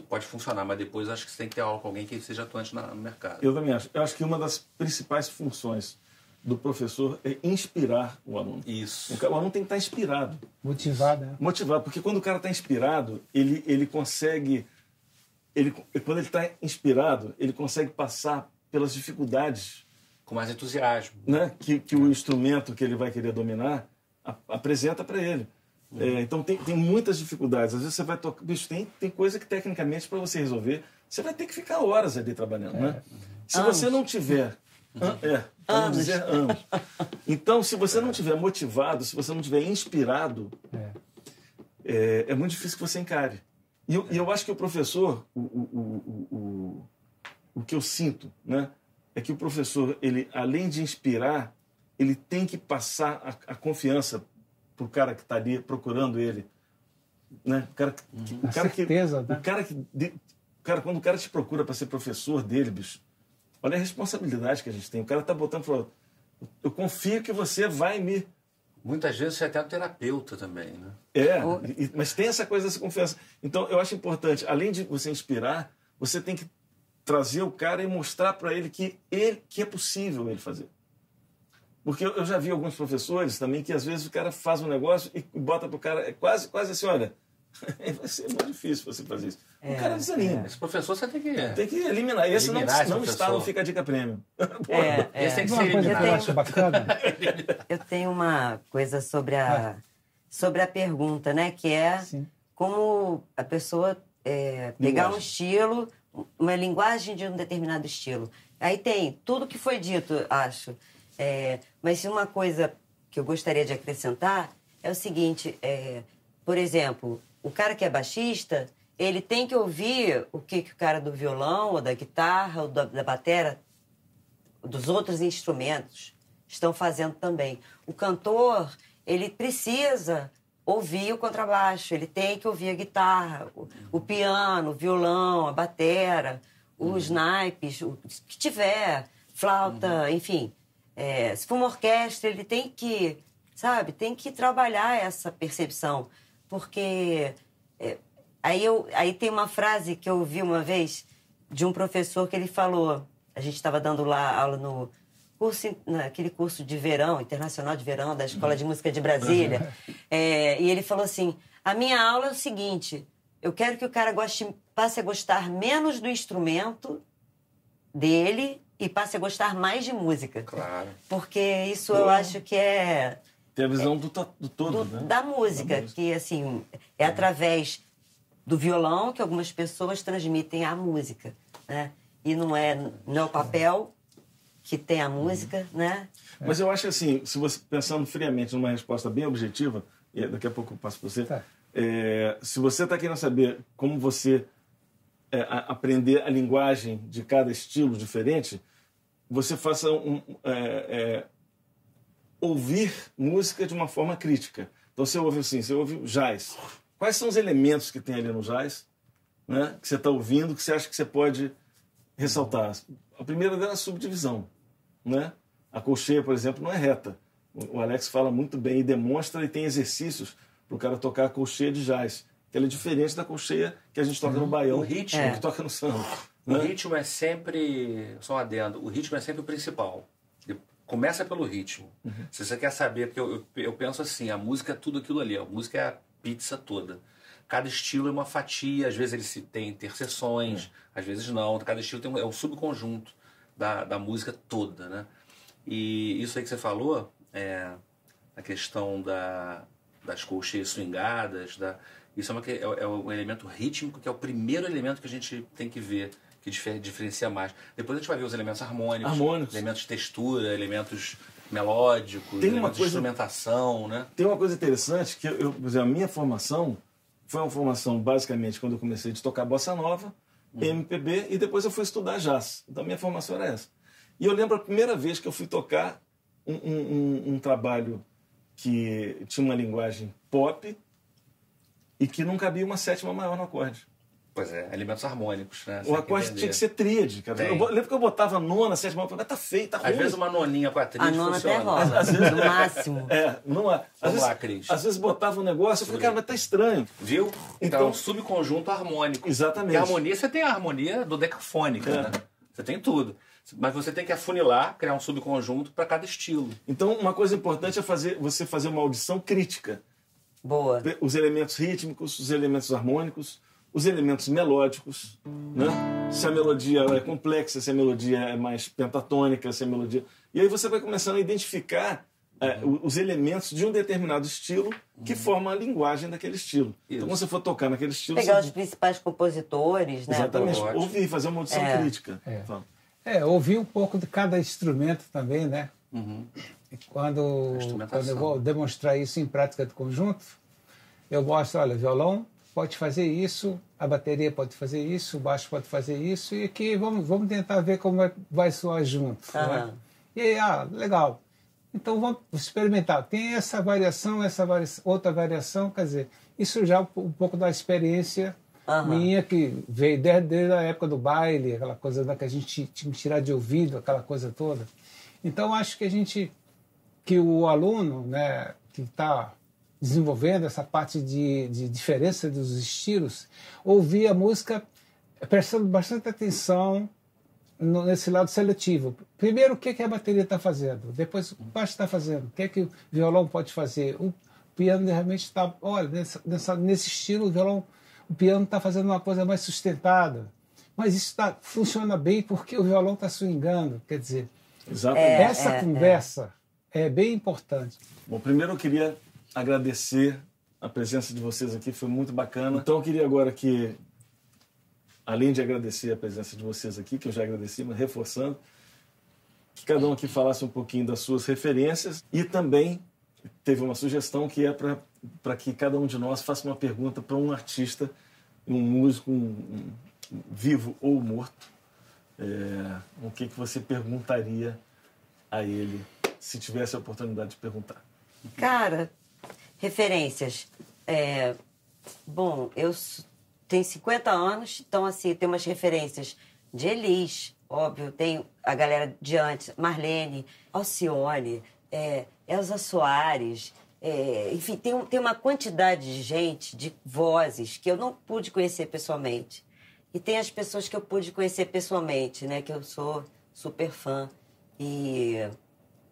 pode funcionar, mas depois acho que você tem que ter aula com alguém que seja atuante no mercado. Eu também acho. Eu acho que uma das principais funções do professor é inspirar o aluno. Isso. O aluno tem que estar inspirado. Motivado, né? Motivado, porque quando o cara está inspirado, ele, ele consegue. Ele, quando ele está inspirado, ele consegue passar pelas dificuldades. Com mais entusiasmo. Né? Que, que o instrumento que ele vai querer dominar apresenta para ele. É, então tem, tem muitas dificuldades. Às vezes você vai tocar. Bicho, tem, tem coisa que tecnicamente para você resolver, você vai ter que ficar horas ali trabalhando. É. Né? Se anos. você não tiver. É, vamos dizer anos. Então, se você não tiver motivado, se você não tiver inspirado, é, é, é muito difícil que você encare. E eu, e eu acho que o professor, o, o, o, o, o que eu sinto, né, é que o professor, ele, além de inspirar, ele tem que passar a, a confiança pro cara que está ali procurando ele. Né? O cara, uhum. o cara certeza, que. Né? O cara que. De, cara, quando o cara te procura para ser professor dele, bicho, olha a responsabilidade que a gente tem. O cara tá botando falou, eu confio que você vai me. Muitas vezes você é até um terapeuta também, né? É, e, mas tem essa coisa dessa confiança. Então, eu acho importante, além de você inspirar, você tem que trazer o cara e mostrar para ele que ele que é possível ele fazer. Porque eu já vi alguns professores também que às vezes o cara faz um negócio e bota pro cara, é quase, quase assim, olha, vai ser muito difícil você fazer isso. É, o cara desanima. É. Esse professor você tem que. Tem que eliminar. Esse eliminar não, não está, não fica a dica prêmio. É, é. Esse tem que ser eliminado. Eu tenho, bacana. eu tenho uma coisa sobre a, sobre a pergunta, né? Que é Sim. como a pessoa é, pegar um estilo, uma linguagem de um determinado estilo. Aí tem tudo que foi dito, acho. É, mas uma coisa que eu gostaria de acrescentar é o seguinte: é, por exemplo, o cara que é baixista, ele tem que ouvir o que, que o cara do violão, ou da guitarra, ou da, da batera, dos outros instrumentos estão fazendo também. O cantor, ele precisa ouvir o contrabaixo, ele tem que ouvir a guitarra, o, o piano, o violão, a batera, os uhum. naipes, o que tiver, flauta, uhum. enfim. É, se for uma orquestra, ele tem que, sabe, tem que trabalhar essa percepção, porque é, aí, eu, aí tem uma frase que eu ouvi uma vez de um professor que ele falou, a gente estava dando lá aula no curso, naquele curso de verão, internacional de verão, da Escola de Música de Brasília. É, e ele falou assim: a minha aula é o seguinte, eu quero que o cara goste, passe a gostar menos do instrumento dele e passe a gostar mais de música. Claro. Porque isso eu acho que é. Tem a visão é, do, do, todo, do, né? Da música, da música, que assim, é através do violão que algumas pessoas transmitem a música, né? E não é, não é o papel que tem a música, uhum. né? Mas eu acho assim, se você pensando friamente numa resposta bem objetiva, e daqui a pouco eu passo para você, tá. é, se você está querendo saber como você é, a, aprender a linguagem de cada estilo diferente, você faça um, é, é, ouvir música de uma forma crítica. Então você ouve assim, você ouve jazz. Quais são os elementos que tem ali no jazz, né? Que você está ouvindo, que você acha que você pode ressaltar? A primeira dela é a subdivisão. Né? A colcheia, por exemplo, não é reta. O Alex fala muito bem e demonstra e tem exercícios para o cara tocar a colcheia de jazz. Que ela é diferente da colcheia que a gente toca no uhum. baião, o ritmo, é. que toca no samba. O ritmo é sempre, só um adendo, o ritmo é sempre o principal. Começa pelo ritmo. Uhum. Se você quer saber, porque eu, eu, eu, penso assim, a música é tudo aquilo ali, a música é a pizza toda. Cada estilo é uma fatia, às vezes ele se tem interseções, uhum. às vezes não. Cada estilo tem um, é um subconjunto da, da música toda, né? E isso aí que você falou, é, a questão da, das colcheias swingadas, da, isso é, uma, é, é um elemento rítmico que é o primeiro elemento que a gente tem que ver, que difer, diferencia mais. Depois a gente vai ver os elementos harmônicos, harmônicos. elementos de textura, elementos melódicos, tem elementos coisa, de instrumentação, né? Tem uma coisa interessante que, eu, por exemplo, a minha formação foi uma formação basicamente quando eu comecei a tocar bossa nova, uhum. MPB, e depois eu fui estudar jazz. Então, minha formação era essa. E eu lembro a primeira vez que eu fui tocar um, um, um trabalho que tinha uma linguagem pop e que não cabia uma sétima maior no acorde. Pois é, elementos harmônicos, né? o acorde tinha que ser tríade, cara. Eu lembro que eu botava nona, sétima, mas tá feio, tá ruim. Às vezes uma noninha com a tríade A nona funciona. até rola, às, vezes, no máximo. É, não é. Às Vamos vezes, lá, Cris. Às vezes botava um negócio, eu falei, cara, mas tá estranho. Viu? Então, então subconjunto harmônico. Exatamente. E a harmonia, você tem a harmonia do decafônica, é. né? Você tem tudo. Mas você tem que afunilar, criar um subconjunto para cada estilo. Então, uma coisa importante é fazer, você fazer uma audição crítica. Boa. Os elementos rítmicos, os elementos harmônicos, os elementos melódicos, né? Se a melodia é complexa, se a melodia é mais pentatônica, se a melodia... E aí você vai começando a identificar é, os elementos de um determinado estilo que formam a linguagem daquele estilo. Isso. Então, quando você for tocar naquele estilo... Pegar você... os principais compositores, né? Exatamente. Ouvir, fazer uma audição é. crítica. É. é, ouvir um pouco de cada instrumento também, né? Uhum. E quando, quando eu vou demonstrar isso em prática de conjunto, eu mostro, olha, violão, pode fazer isso, a bateria pode fazer isso, o baixo pode fazer isso, e aqui vamos, vamos tentar ver como vai, vai soar junto. Né? E aí, ah, legal. Então vamos experimentar. Tem essa variação, essa outra variação, quer dizer, isso já é um pouco da experiência uhum. minha que veio desde, desde, a época do baile, aquela coisa da que a gente tinha que tirar de ouvido, aquela coisa toda. Então acho que a gente, que o aluno, né, que está desenvolvendo essa parte de, de diferença dos estilos, ouvir a música prestando bastante atenção no, nesse lado seletivo. Primeiro, o que, que a bateria está fazendo? Depois, o baixo está fazendo? O que, que o violão pode fazer? O piano realmente está. Olha, nessa, nessa, nesse estilo, o violão, o piano está fazendo uma coisa mais sustentada. Mas isso tá, funciona bem porque o violão está swingando. Quer dizer, Exatamente. essa é, é, conversa é. é bem importante. Bom, primeiro eu queria agradecer a presença de vocês aqui, foi muito bacana. Então eu queria agora que além de agradecer a presença de vocês aqui, que eu já agradeci, mas reforçando, que cada um aqui falasse um pouquinho das suas referências e também teve uma sugestão que é para que cada um de nós faça uma pergunta para um artista, um músico, um, um, vivo ou morto. É, o que, que você perguntaria a ele se tivesse a oportunidade de perguntar? Cara, referências. É, bom, eu tenho 50 anos, então assim, tem umas referências de Elis, óbvio, tem a galera de antes, Marlene, Alcione, é, Elza Soares, é, enfim, tem, tem uma quantidade de gente, de vozes, que eu não pude conhecer pessoalmente. E tem as pessoas que eu pude conhecer pessoalmente, né? Que eu sou super fã. E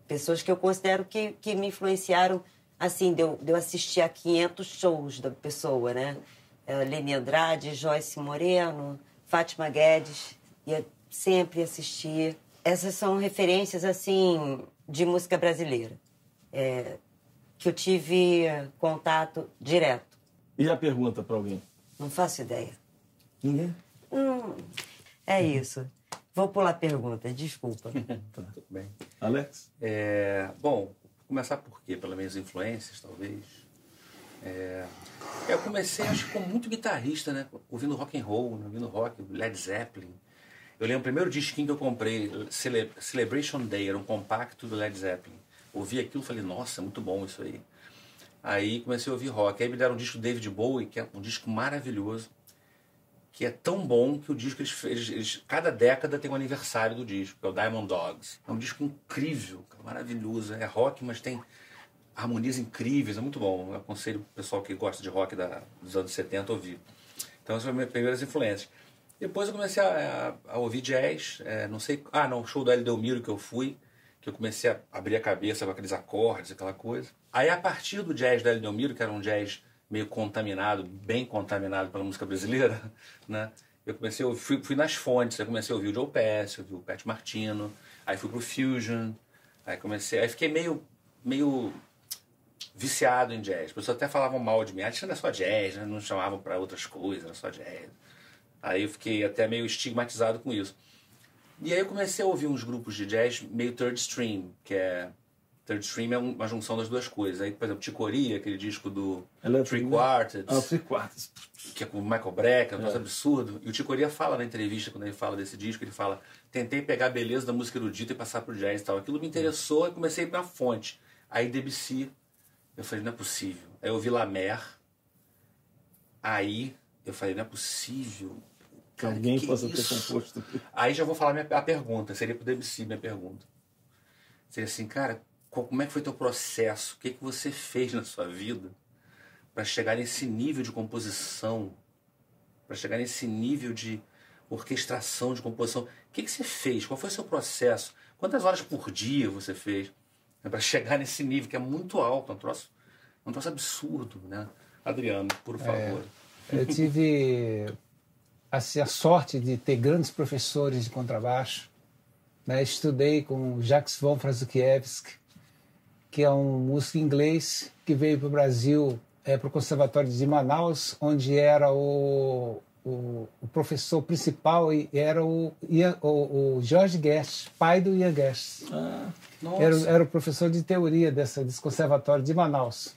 pessoas que eu considero que, que me influenciaram, assim, de eu, de eu assistir a 500 shows da pessoa, né? É, Leni Andrade, Joyce Moreno, Fátima Guedes. Ia sempre assistir. Essas são referências, assim, de música brasileira. É, que eu tive contato direto. E a pergunta para alguém? Não faço ideia. Ninguém? Hum, é isso. Vou pular a pergunta, desculpa. Tá, tudo bem. Alex? É, bom, começar por quê? Pelas minhas influências, talvez. É, eu comecei, acho que, como muito guitarrista, né? Ouvindo rock and roll, né? ouvindo rock, Led Zeppelin. Eu lembro o primeiro disquinho que eu comprei, Cele Celebration Day, era um compacto do Led Zeppelin. Ouvi aquilo e falei, nossa, muito bom isso aí. Aí comecei a ouvir rock. Aí me deram um disco David Bowie, que é um disco maravilhoso que é tão bom que o disco, eles, eles, eles, cada década tem um aniversário do disco, que é o Diamond Dogs. É um disco incrível, maravilhoso. É rock, mas tem harmonias incríveis, é muito bom. Eu aconselho o pessoal que gosta de rock da, dos anos 70 a ouvir. Então, essas foram minhas primeiras influências. Depois eu comecei a, a, a ouvir jazz, é, não sei... Ah, não, show do Hélio Delmiro que eu fui, que eu comecei a abrir a cabeça com aqueles acordes, aquela coisa. Aí, a partir do jazz do Hélio Delmiro, que era um jazz meio contaminado, bem contaminado pela música brasileira, né? Eu comecei, eu fui, fui nas fontes, eu comecei a ouvir o Joe Pass, ouvi o Pat Martino, aí fui pro Fusion, aí comecei, aí fiquei meio, meio viciado em jazz. As pessoas até falavam mal de mim, ah, não é só jazz, né? não chamavam para outras coisas, era só jazz. Aí eu fiquei até meio estigmatizado com isso. E aí eu comecei a ouvir uns grupos de jazz meio third stream, que é Third Stream é uma junção das duas coisas. Aí, por exemplo, Ticoria, aquele disco do Three Quartets. Ah, Three Quartets. Que é com o Michael Brecker, um é. absurdo. E o Ticoria fala na entrevista, quando ele fala desse disco, ele fala: tentei pegar a beleza da música erudita e passar pro jazz e tal. Aquilo me interessou e comecei a ir pra fonte. Aí Debussy, eu falei: não é possível. Aí eu ouvi Lamer. Aí eu falei: não é possível. Cara, Alguém que possa ter composto. Aí já vou falar minha, a pergunta, seria pro Debussy minha pergunta. Seria assim, cara, como é que foi teu processo? O que, que você fez na sua vida para chegar nesse nível de composição, para chegar nesse nível de orquestração de composição? O que, que você fez? Qual foi o seu processo? Quantas horas por dia você fez né, para chegar nesse nível que é muito alto? É um troço, é um troço absurdo, né? Adriano, por é, favor. É, eu tive assim, a sorte de ter grandes professores de contrabaixo. Né? Estudei com Jacques von Frazukiewicz, que é um músico inglês que veio para o Brasil, é, para o Conservatório de Manaus, onde era o, o, o professor principal e era o, o, o George Guest, pai do Ian Guest. Ah, era, era o professor de teoria dessa, desse Conservatório de Manaus.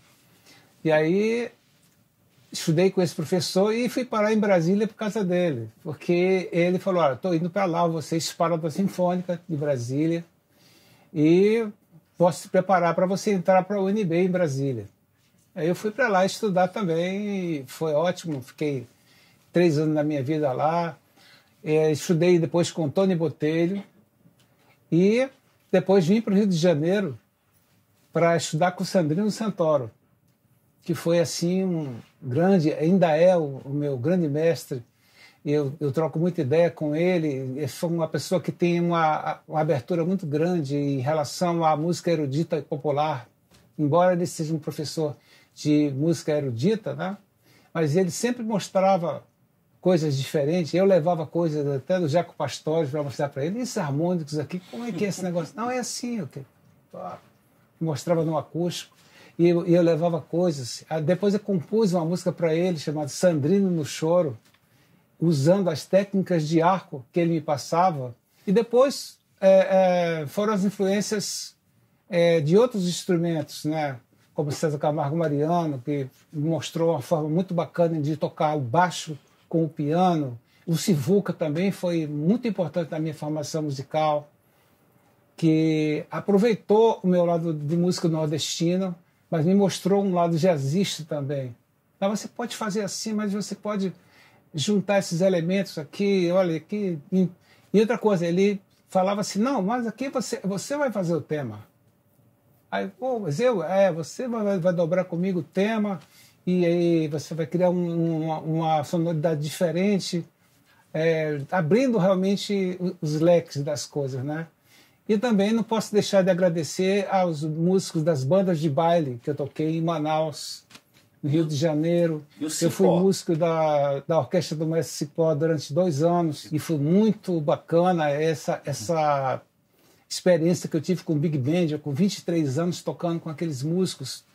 E aí estudei com esse professor e fui parar em Brasília por causa dele, porque ele falou: "Olha, estou indo para lá, você para da Sinfônica de Brasília e posso te preparar para você entrar para a UNB em Brasília. Aí eu fui para lá estudar também e foi ótimo. Fiquei três anos da minha vida lá. É, estudei depois com Tony Botelho e depois vim para o Rio de Janeiro para estudar com Sandrino Santoro, que foi assim um grande, ainda é o, o meu grande mestre eu, eu troco muita ideia com ele. Ele foi uma pessoa que tem uma, uma abertura muito grande em relação à música erudita e popular. Embora ele seja um professor de música erudita, né? mas ele sempre mostrava coisas diferentes. Eu levava coisas até do Jaco Pastores para mostrar para ele. Esses harmônicos aqui, como é que é esse negócio? Não, é assim. Okay. Mostrava no acústico. E eu, eu levava coisas. Ah, depois eu compus uma música para ele chamada Sandrino no Choro usando as técnicas de arco que ele me passava. E depois é, é, foram as influências é, de outros instrumentos, né? como César Camargo Mariano, que mostrou uma forma muito bacana de tocar o baixo com o piano. O Sivuca também foi muito importante na minha formação musical, que aproveitou o meu lado de música nordestina, mas me mostrou um lado jazzista também. Então você pode fazer assim, mas você pode juntar esses elementos aqui, olha aqui. E outra coisa, ele falava assim, não, mas aqui você, você vai fazer o tema. Aí, pô, mas eu, é, você vai, vai dobrar comigo o tema e aí você vai criar um, uma, uma, sonoridade diferente, é, abrindo realmente os leques das coisas, né? E também não posso deixar de agradecer aos músicos das bandas de baile que eu toquei em Manaus, no Rio de Janeiro. Eu fui músico da, da orquestra do Mestre Cipó durante dois anos e foi muito bacana essa, essa experiência que eu tive com o Big Band, eu, com 23 anos tocando com aqueles músicos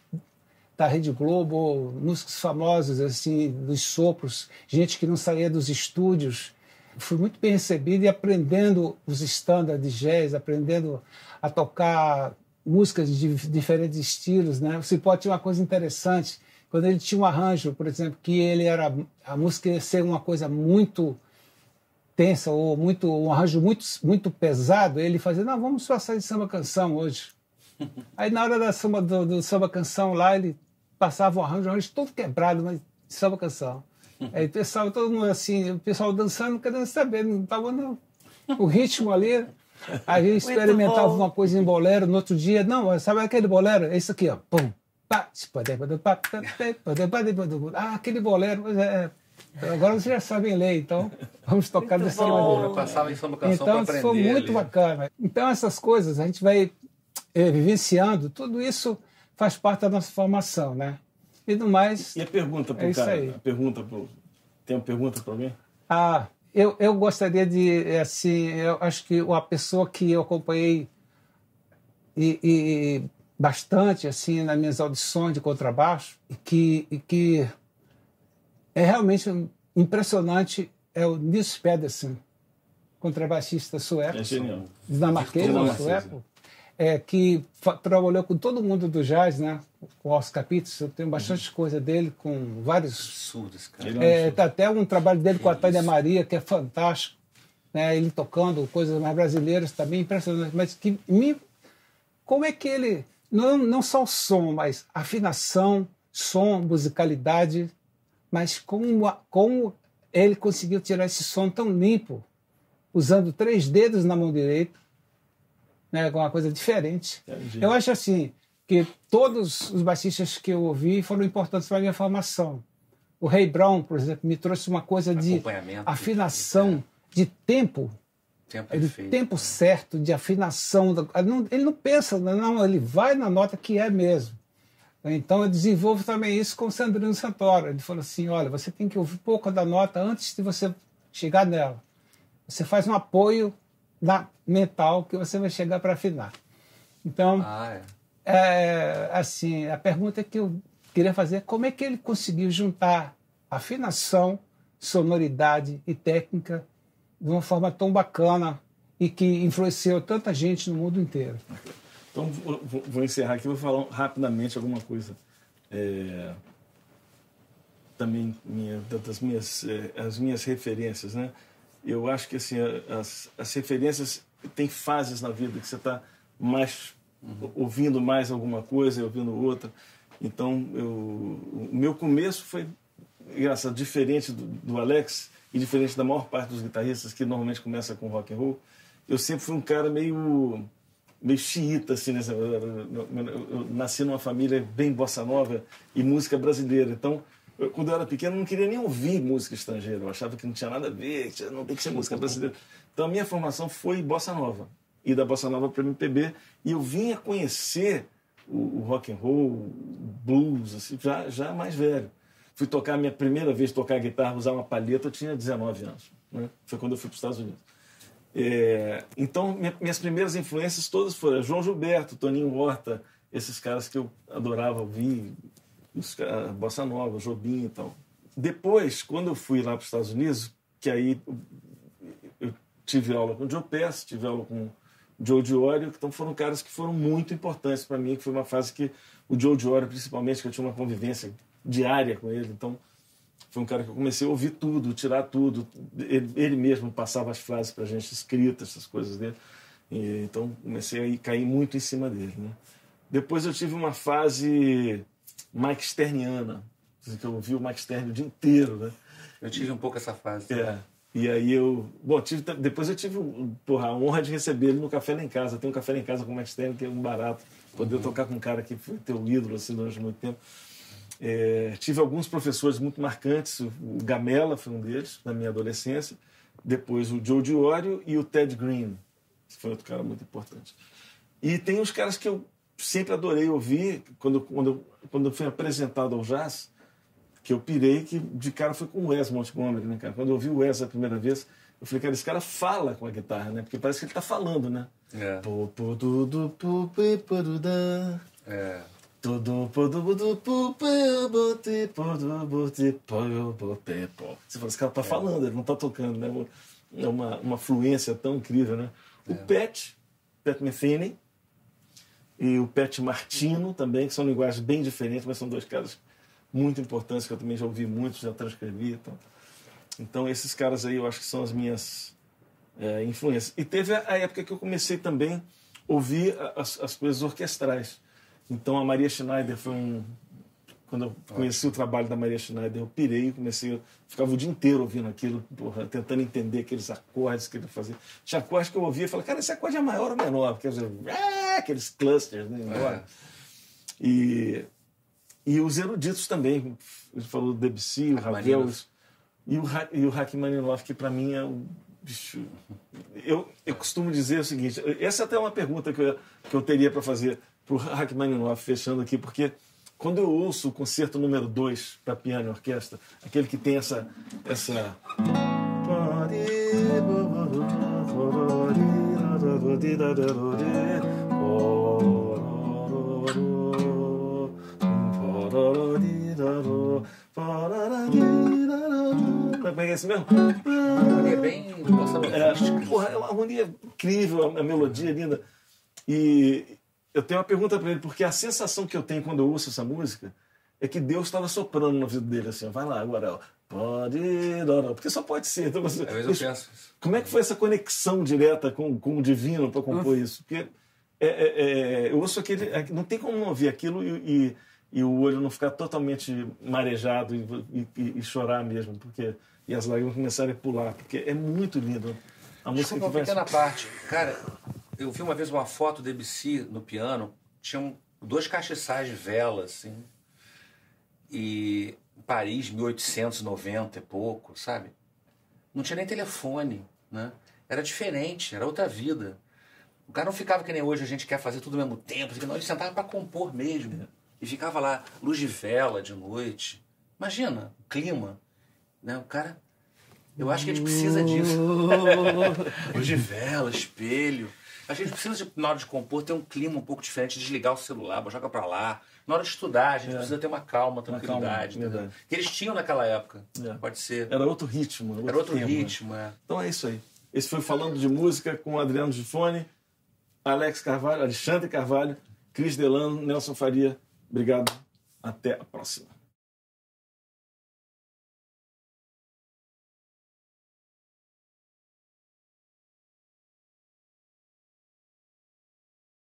da Rede Globo, músicos famosos, assim, dos sopros, gente que não saía dos estúdios. Fui muito bem recebido e aprendendo os estándares de jazz, aprendendo a tocar músicas de diferentes estilos, né? O Cipó tinha uma coisa interessante, quando ele tinha um arranjo, por exemplo, que ele era a música ia ser uma coisa muito tensa ou muito um arranjo muito muito pesado, ele fazia não vamos passar de samba canção hoje. Aí na hora da samba do, do samba canção lá ele passava o arranjo, o arranjo todo quebrado, mas samba canção. Aí o pessoal todo mundo assim, o pessoal dançando, querendo saber, não estava no o ritmo ali. Aí experimentava uma coisa em bolero, no outro dia, não, sabe aquele bolero? É isso aqui, ó, pum, ah, aquele bolero. É, é, agora vocês já sabem ler, então vamos tocar dessa maneira. Eu passava em samba canção Então aprender, foi muito ali. bacana. Então essas coisas a gente vai é, vivenciando, tudo isso faz parte da nossa formação, né? E do mais. E a pergunta para o é cara? Aí. A pergunta pro... Tem uma pergunta para alguém? Ah, eu, eu gostaria de, assim, eu acho que uma pessoa que eu acompanhei e, e bastante assim nas minhas audições de contrabaixo e que, e que é realmente impressionante é o Nils Pedersen, contrabaixista sueco, é dinamarquês, sueco, é, que trabalhou com todo mundo do jazz, né? Com os capítulos, eu tenho bastante uhum. coisa dele, com vários. Absurdos, cara. É, tá até um trabalho dele com a Tânia Maria, que é fantástico. Né? Ele tocando coisas mais brasileiras também, impressionante. Mas que me... como é que ele não, não só o som, mas afinação, som, musicalidade, mas como, como ele conseguiu tirar esse som tão limpo, usando três dedos na mão direita, né, com uma coisa diferente. Entendi. Eu acho assim que todos os baixistas que eu ouvi foram importantes para a minha formação. O Ray Brown, por exemplo, me trouxe uma coisa de afinação, de tempo Tempo, ele, tempo certo de afinação. Ele não pensa, não, ele vai na nota que é mesmo. Então eu desenvolvo também isso com o Sandrino Santoro. Ele falou assim: olha, você tem que ouvir pouco da nota antes de você chegar nela. Você faz um apoio na mental que você vai chegar para afinar. Então, ah, é. é. assim, a pergunta que eu queria fazer é como é que ele conseguiu juntar afinação, sonoridade e técnica de uma forma tão bacana e que influenciou tanta gente no mundo inteiro. Então, vou, encerrar aqui, vou falar rapidamente alguma coisa. É, também minha, das minhas, é, as minhas referências, né? Eu acho que assim, as, as referências tem fases na vida que você está mais uhum. ouvindo mais alguma coisa ouvindo outra. Então, eu, o meu começo foi, engraçado, diferente do, do Alex, e diferente da maior parte dos guitarristas que normalmente começa com rock and roll, eu sempre fui um cara meio meio xiita assim, né? eu nasci numa família bem bossa nova e música brasileira. Então, eu, quando eu era pequeno, eu não queria nem ouvir música estrangeira. Eu achava que não tinha nada a ver, que não tem que ser música brasileira. Então, a minha formação foi bossa nova e da bossa nova para MPB e eu vinha conhecer o, o rock and roll, blues, assim, já já mais velho fui tocar minha primeira vez tocar guitarra, usar uma palheta, eu tinha 19 anos. Né? Foi quando eu fui para os Estados Unidos. É, então, minha, minhas primeiras influências todas foram João Gilberto, Toninho Horta, esses caras que eu adorava ouvir, os, Bossa Nova, Jobim e tal. Depois, quando eu fui lá para os Estados Unidos, que aí eu tive aula com o Joe Pass, tive aula com o Joe Diorio, então foram caras que foram muito importantes para mim, que foi uma fase que o Joe Diorio, principalmente, que eu tinha uma convivência diária com ele, então foi um cara que eu comecei a ouvir tudo, tirar tudo. Ele, ele mesmo passava as frases para a gente escritas, essas coisas dele. E, então comecei a cair muito em cima dele. Né? Depois eu tive uma fase Mike Sterniana, que eu ouvi o Mike Stern o dia inteiro. Né? Eu tive um pouco essa fase. É. E aí eu. Bom, tive, depois eu tive porra, a honra de receber ele no café lá em casa. Tem um café lá em casa com o Mike Stern, que é um barato. Poder uhum. tocar com um cara que foi teu ídolo assim, durante muito tempo. É, tive alguns professores muito marcantes, o Gamela foi um deles, na minha adolescência, depois o Joe Diorio e o Ted Green, que foi outro cara muito importante. E tem os caras que eu sempre adorei ouvir, quando, quando, quando eu fui apresentado ao jazz, que eu pirei, que de cara foi com o Wes Montgomery, né, cara? Quando eu ouvi o Wes a primeira vez, eu falei, cara, esse cara fala com a guitarra, né? Porque parece que ele tá falando, né? É. É. Tudo, tudo, tudo, Você fala, esse cara tá falando, ele não tá tocando, né? É uma, uma fluência tão incrível, né? O é. Pet, Pet Metheny e o Pet Martino também, que são linguagens bem diferentes, mas são dois caras muito importantes que eu também já ouvi muito, já transcrevi. Então, então esses caras aí eu acho que são as minhas é, influências. E teve a época que eu comecei também a ouvir as, as coisas orquestrais. Então a Maria Schneider foi um. Quando eu conheci o trabalho da Maria Schneider, eu pirei, comecei, ficava o dia inteiro ouvindo aquilo, porra, tentando entender aqueles acordes que ele fazia. Tinha acordes que eu ouvia e falava, cara, esse acorde é maior ou menor? Quer dizer, é, aqueles clusters, né? É. E, e os eruditos também, ele falou Debussy, o Ravel, e o, e o Rachmaninoff, que para mim é um. Eu, eu costumo dizer o seguinte: essa é até uma pergunta que eu, que eu teria para fazer para o Rachmaninoff, fechando aqui, porque quando eu ouço o concerto número 2 para piano e orquestra, aquele que tem essa. essa Como é que é esse mesmo? Uma harmonia bem é, porra, é uma harmonia incrível, a melodia linda. E, eu tenho uma pergunta para ele, porque a sensação que eu tenho quando eu ouço essa música é que Deus estava soprando no ouvido dele assim, vai lá agora, ó, pode, não, não, porque só pode ser. Então, você, eu penso. Como é que foi essa conexão direta com, com o divino para compor isso? Porque é, é, é, eu ouço aquele, é, não tem como não ouvir aquilo e, e, e, o olho não ficar totalmente marejado e, e, chorar mesmo, porque e as lágrimas começarem a pular, porque é muito lindo. A música Desculpa, que vai... pequena parte, cara eu vi uma vez uma foto do Debussy no piano, tinham dois castiçais de vela, assim, e Paris, 1890 e pouco, sabe? Não tinha nem telefone, né? Era diferente, era outra vida. O cara não ficava que nem hoje a gente quer fazer tudo ao mesmo tempo, não, ele sentava para compor mesmo. E ficava lá, luz de vela de noite. Imagina o clima, né? O cara eu acho que a gente precisa disso. luz de vela, espelho. A gente precisa, de, na hora de compor, ter um clima um pouco diferente, desligar o celular, joga para lá. Na hora de estudar, a gente é. precisa ter uma calma, tranquilidade. Uma calma, que eles tinham naquela época. É. Pode ser. Era outro ritmo. Outro Era outro tema. ritmo, é. Então é isso aí. Esse foi Falando de Música com Adriano Gifone, Alex Carvalho, Alexandre Carvalho, Cris Delano, Nelson Faria. Obrigado. Até a próxima.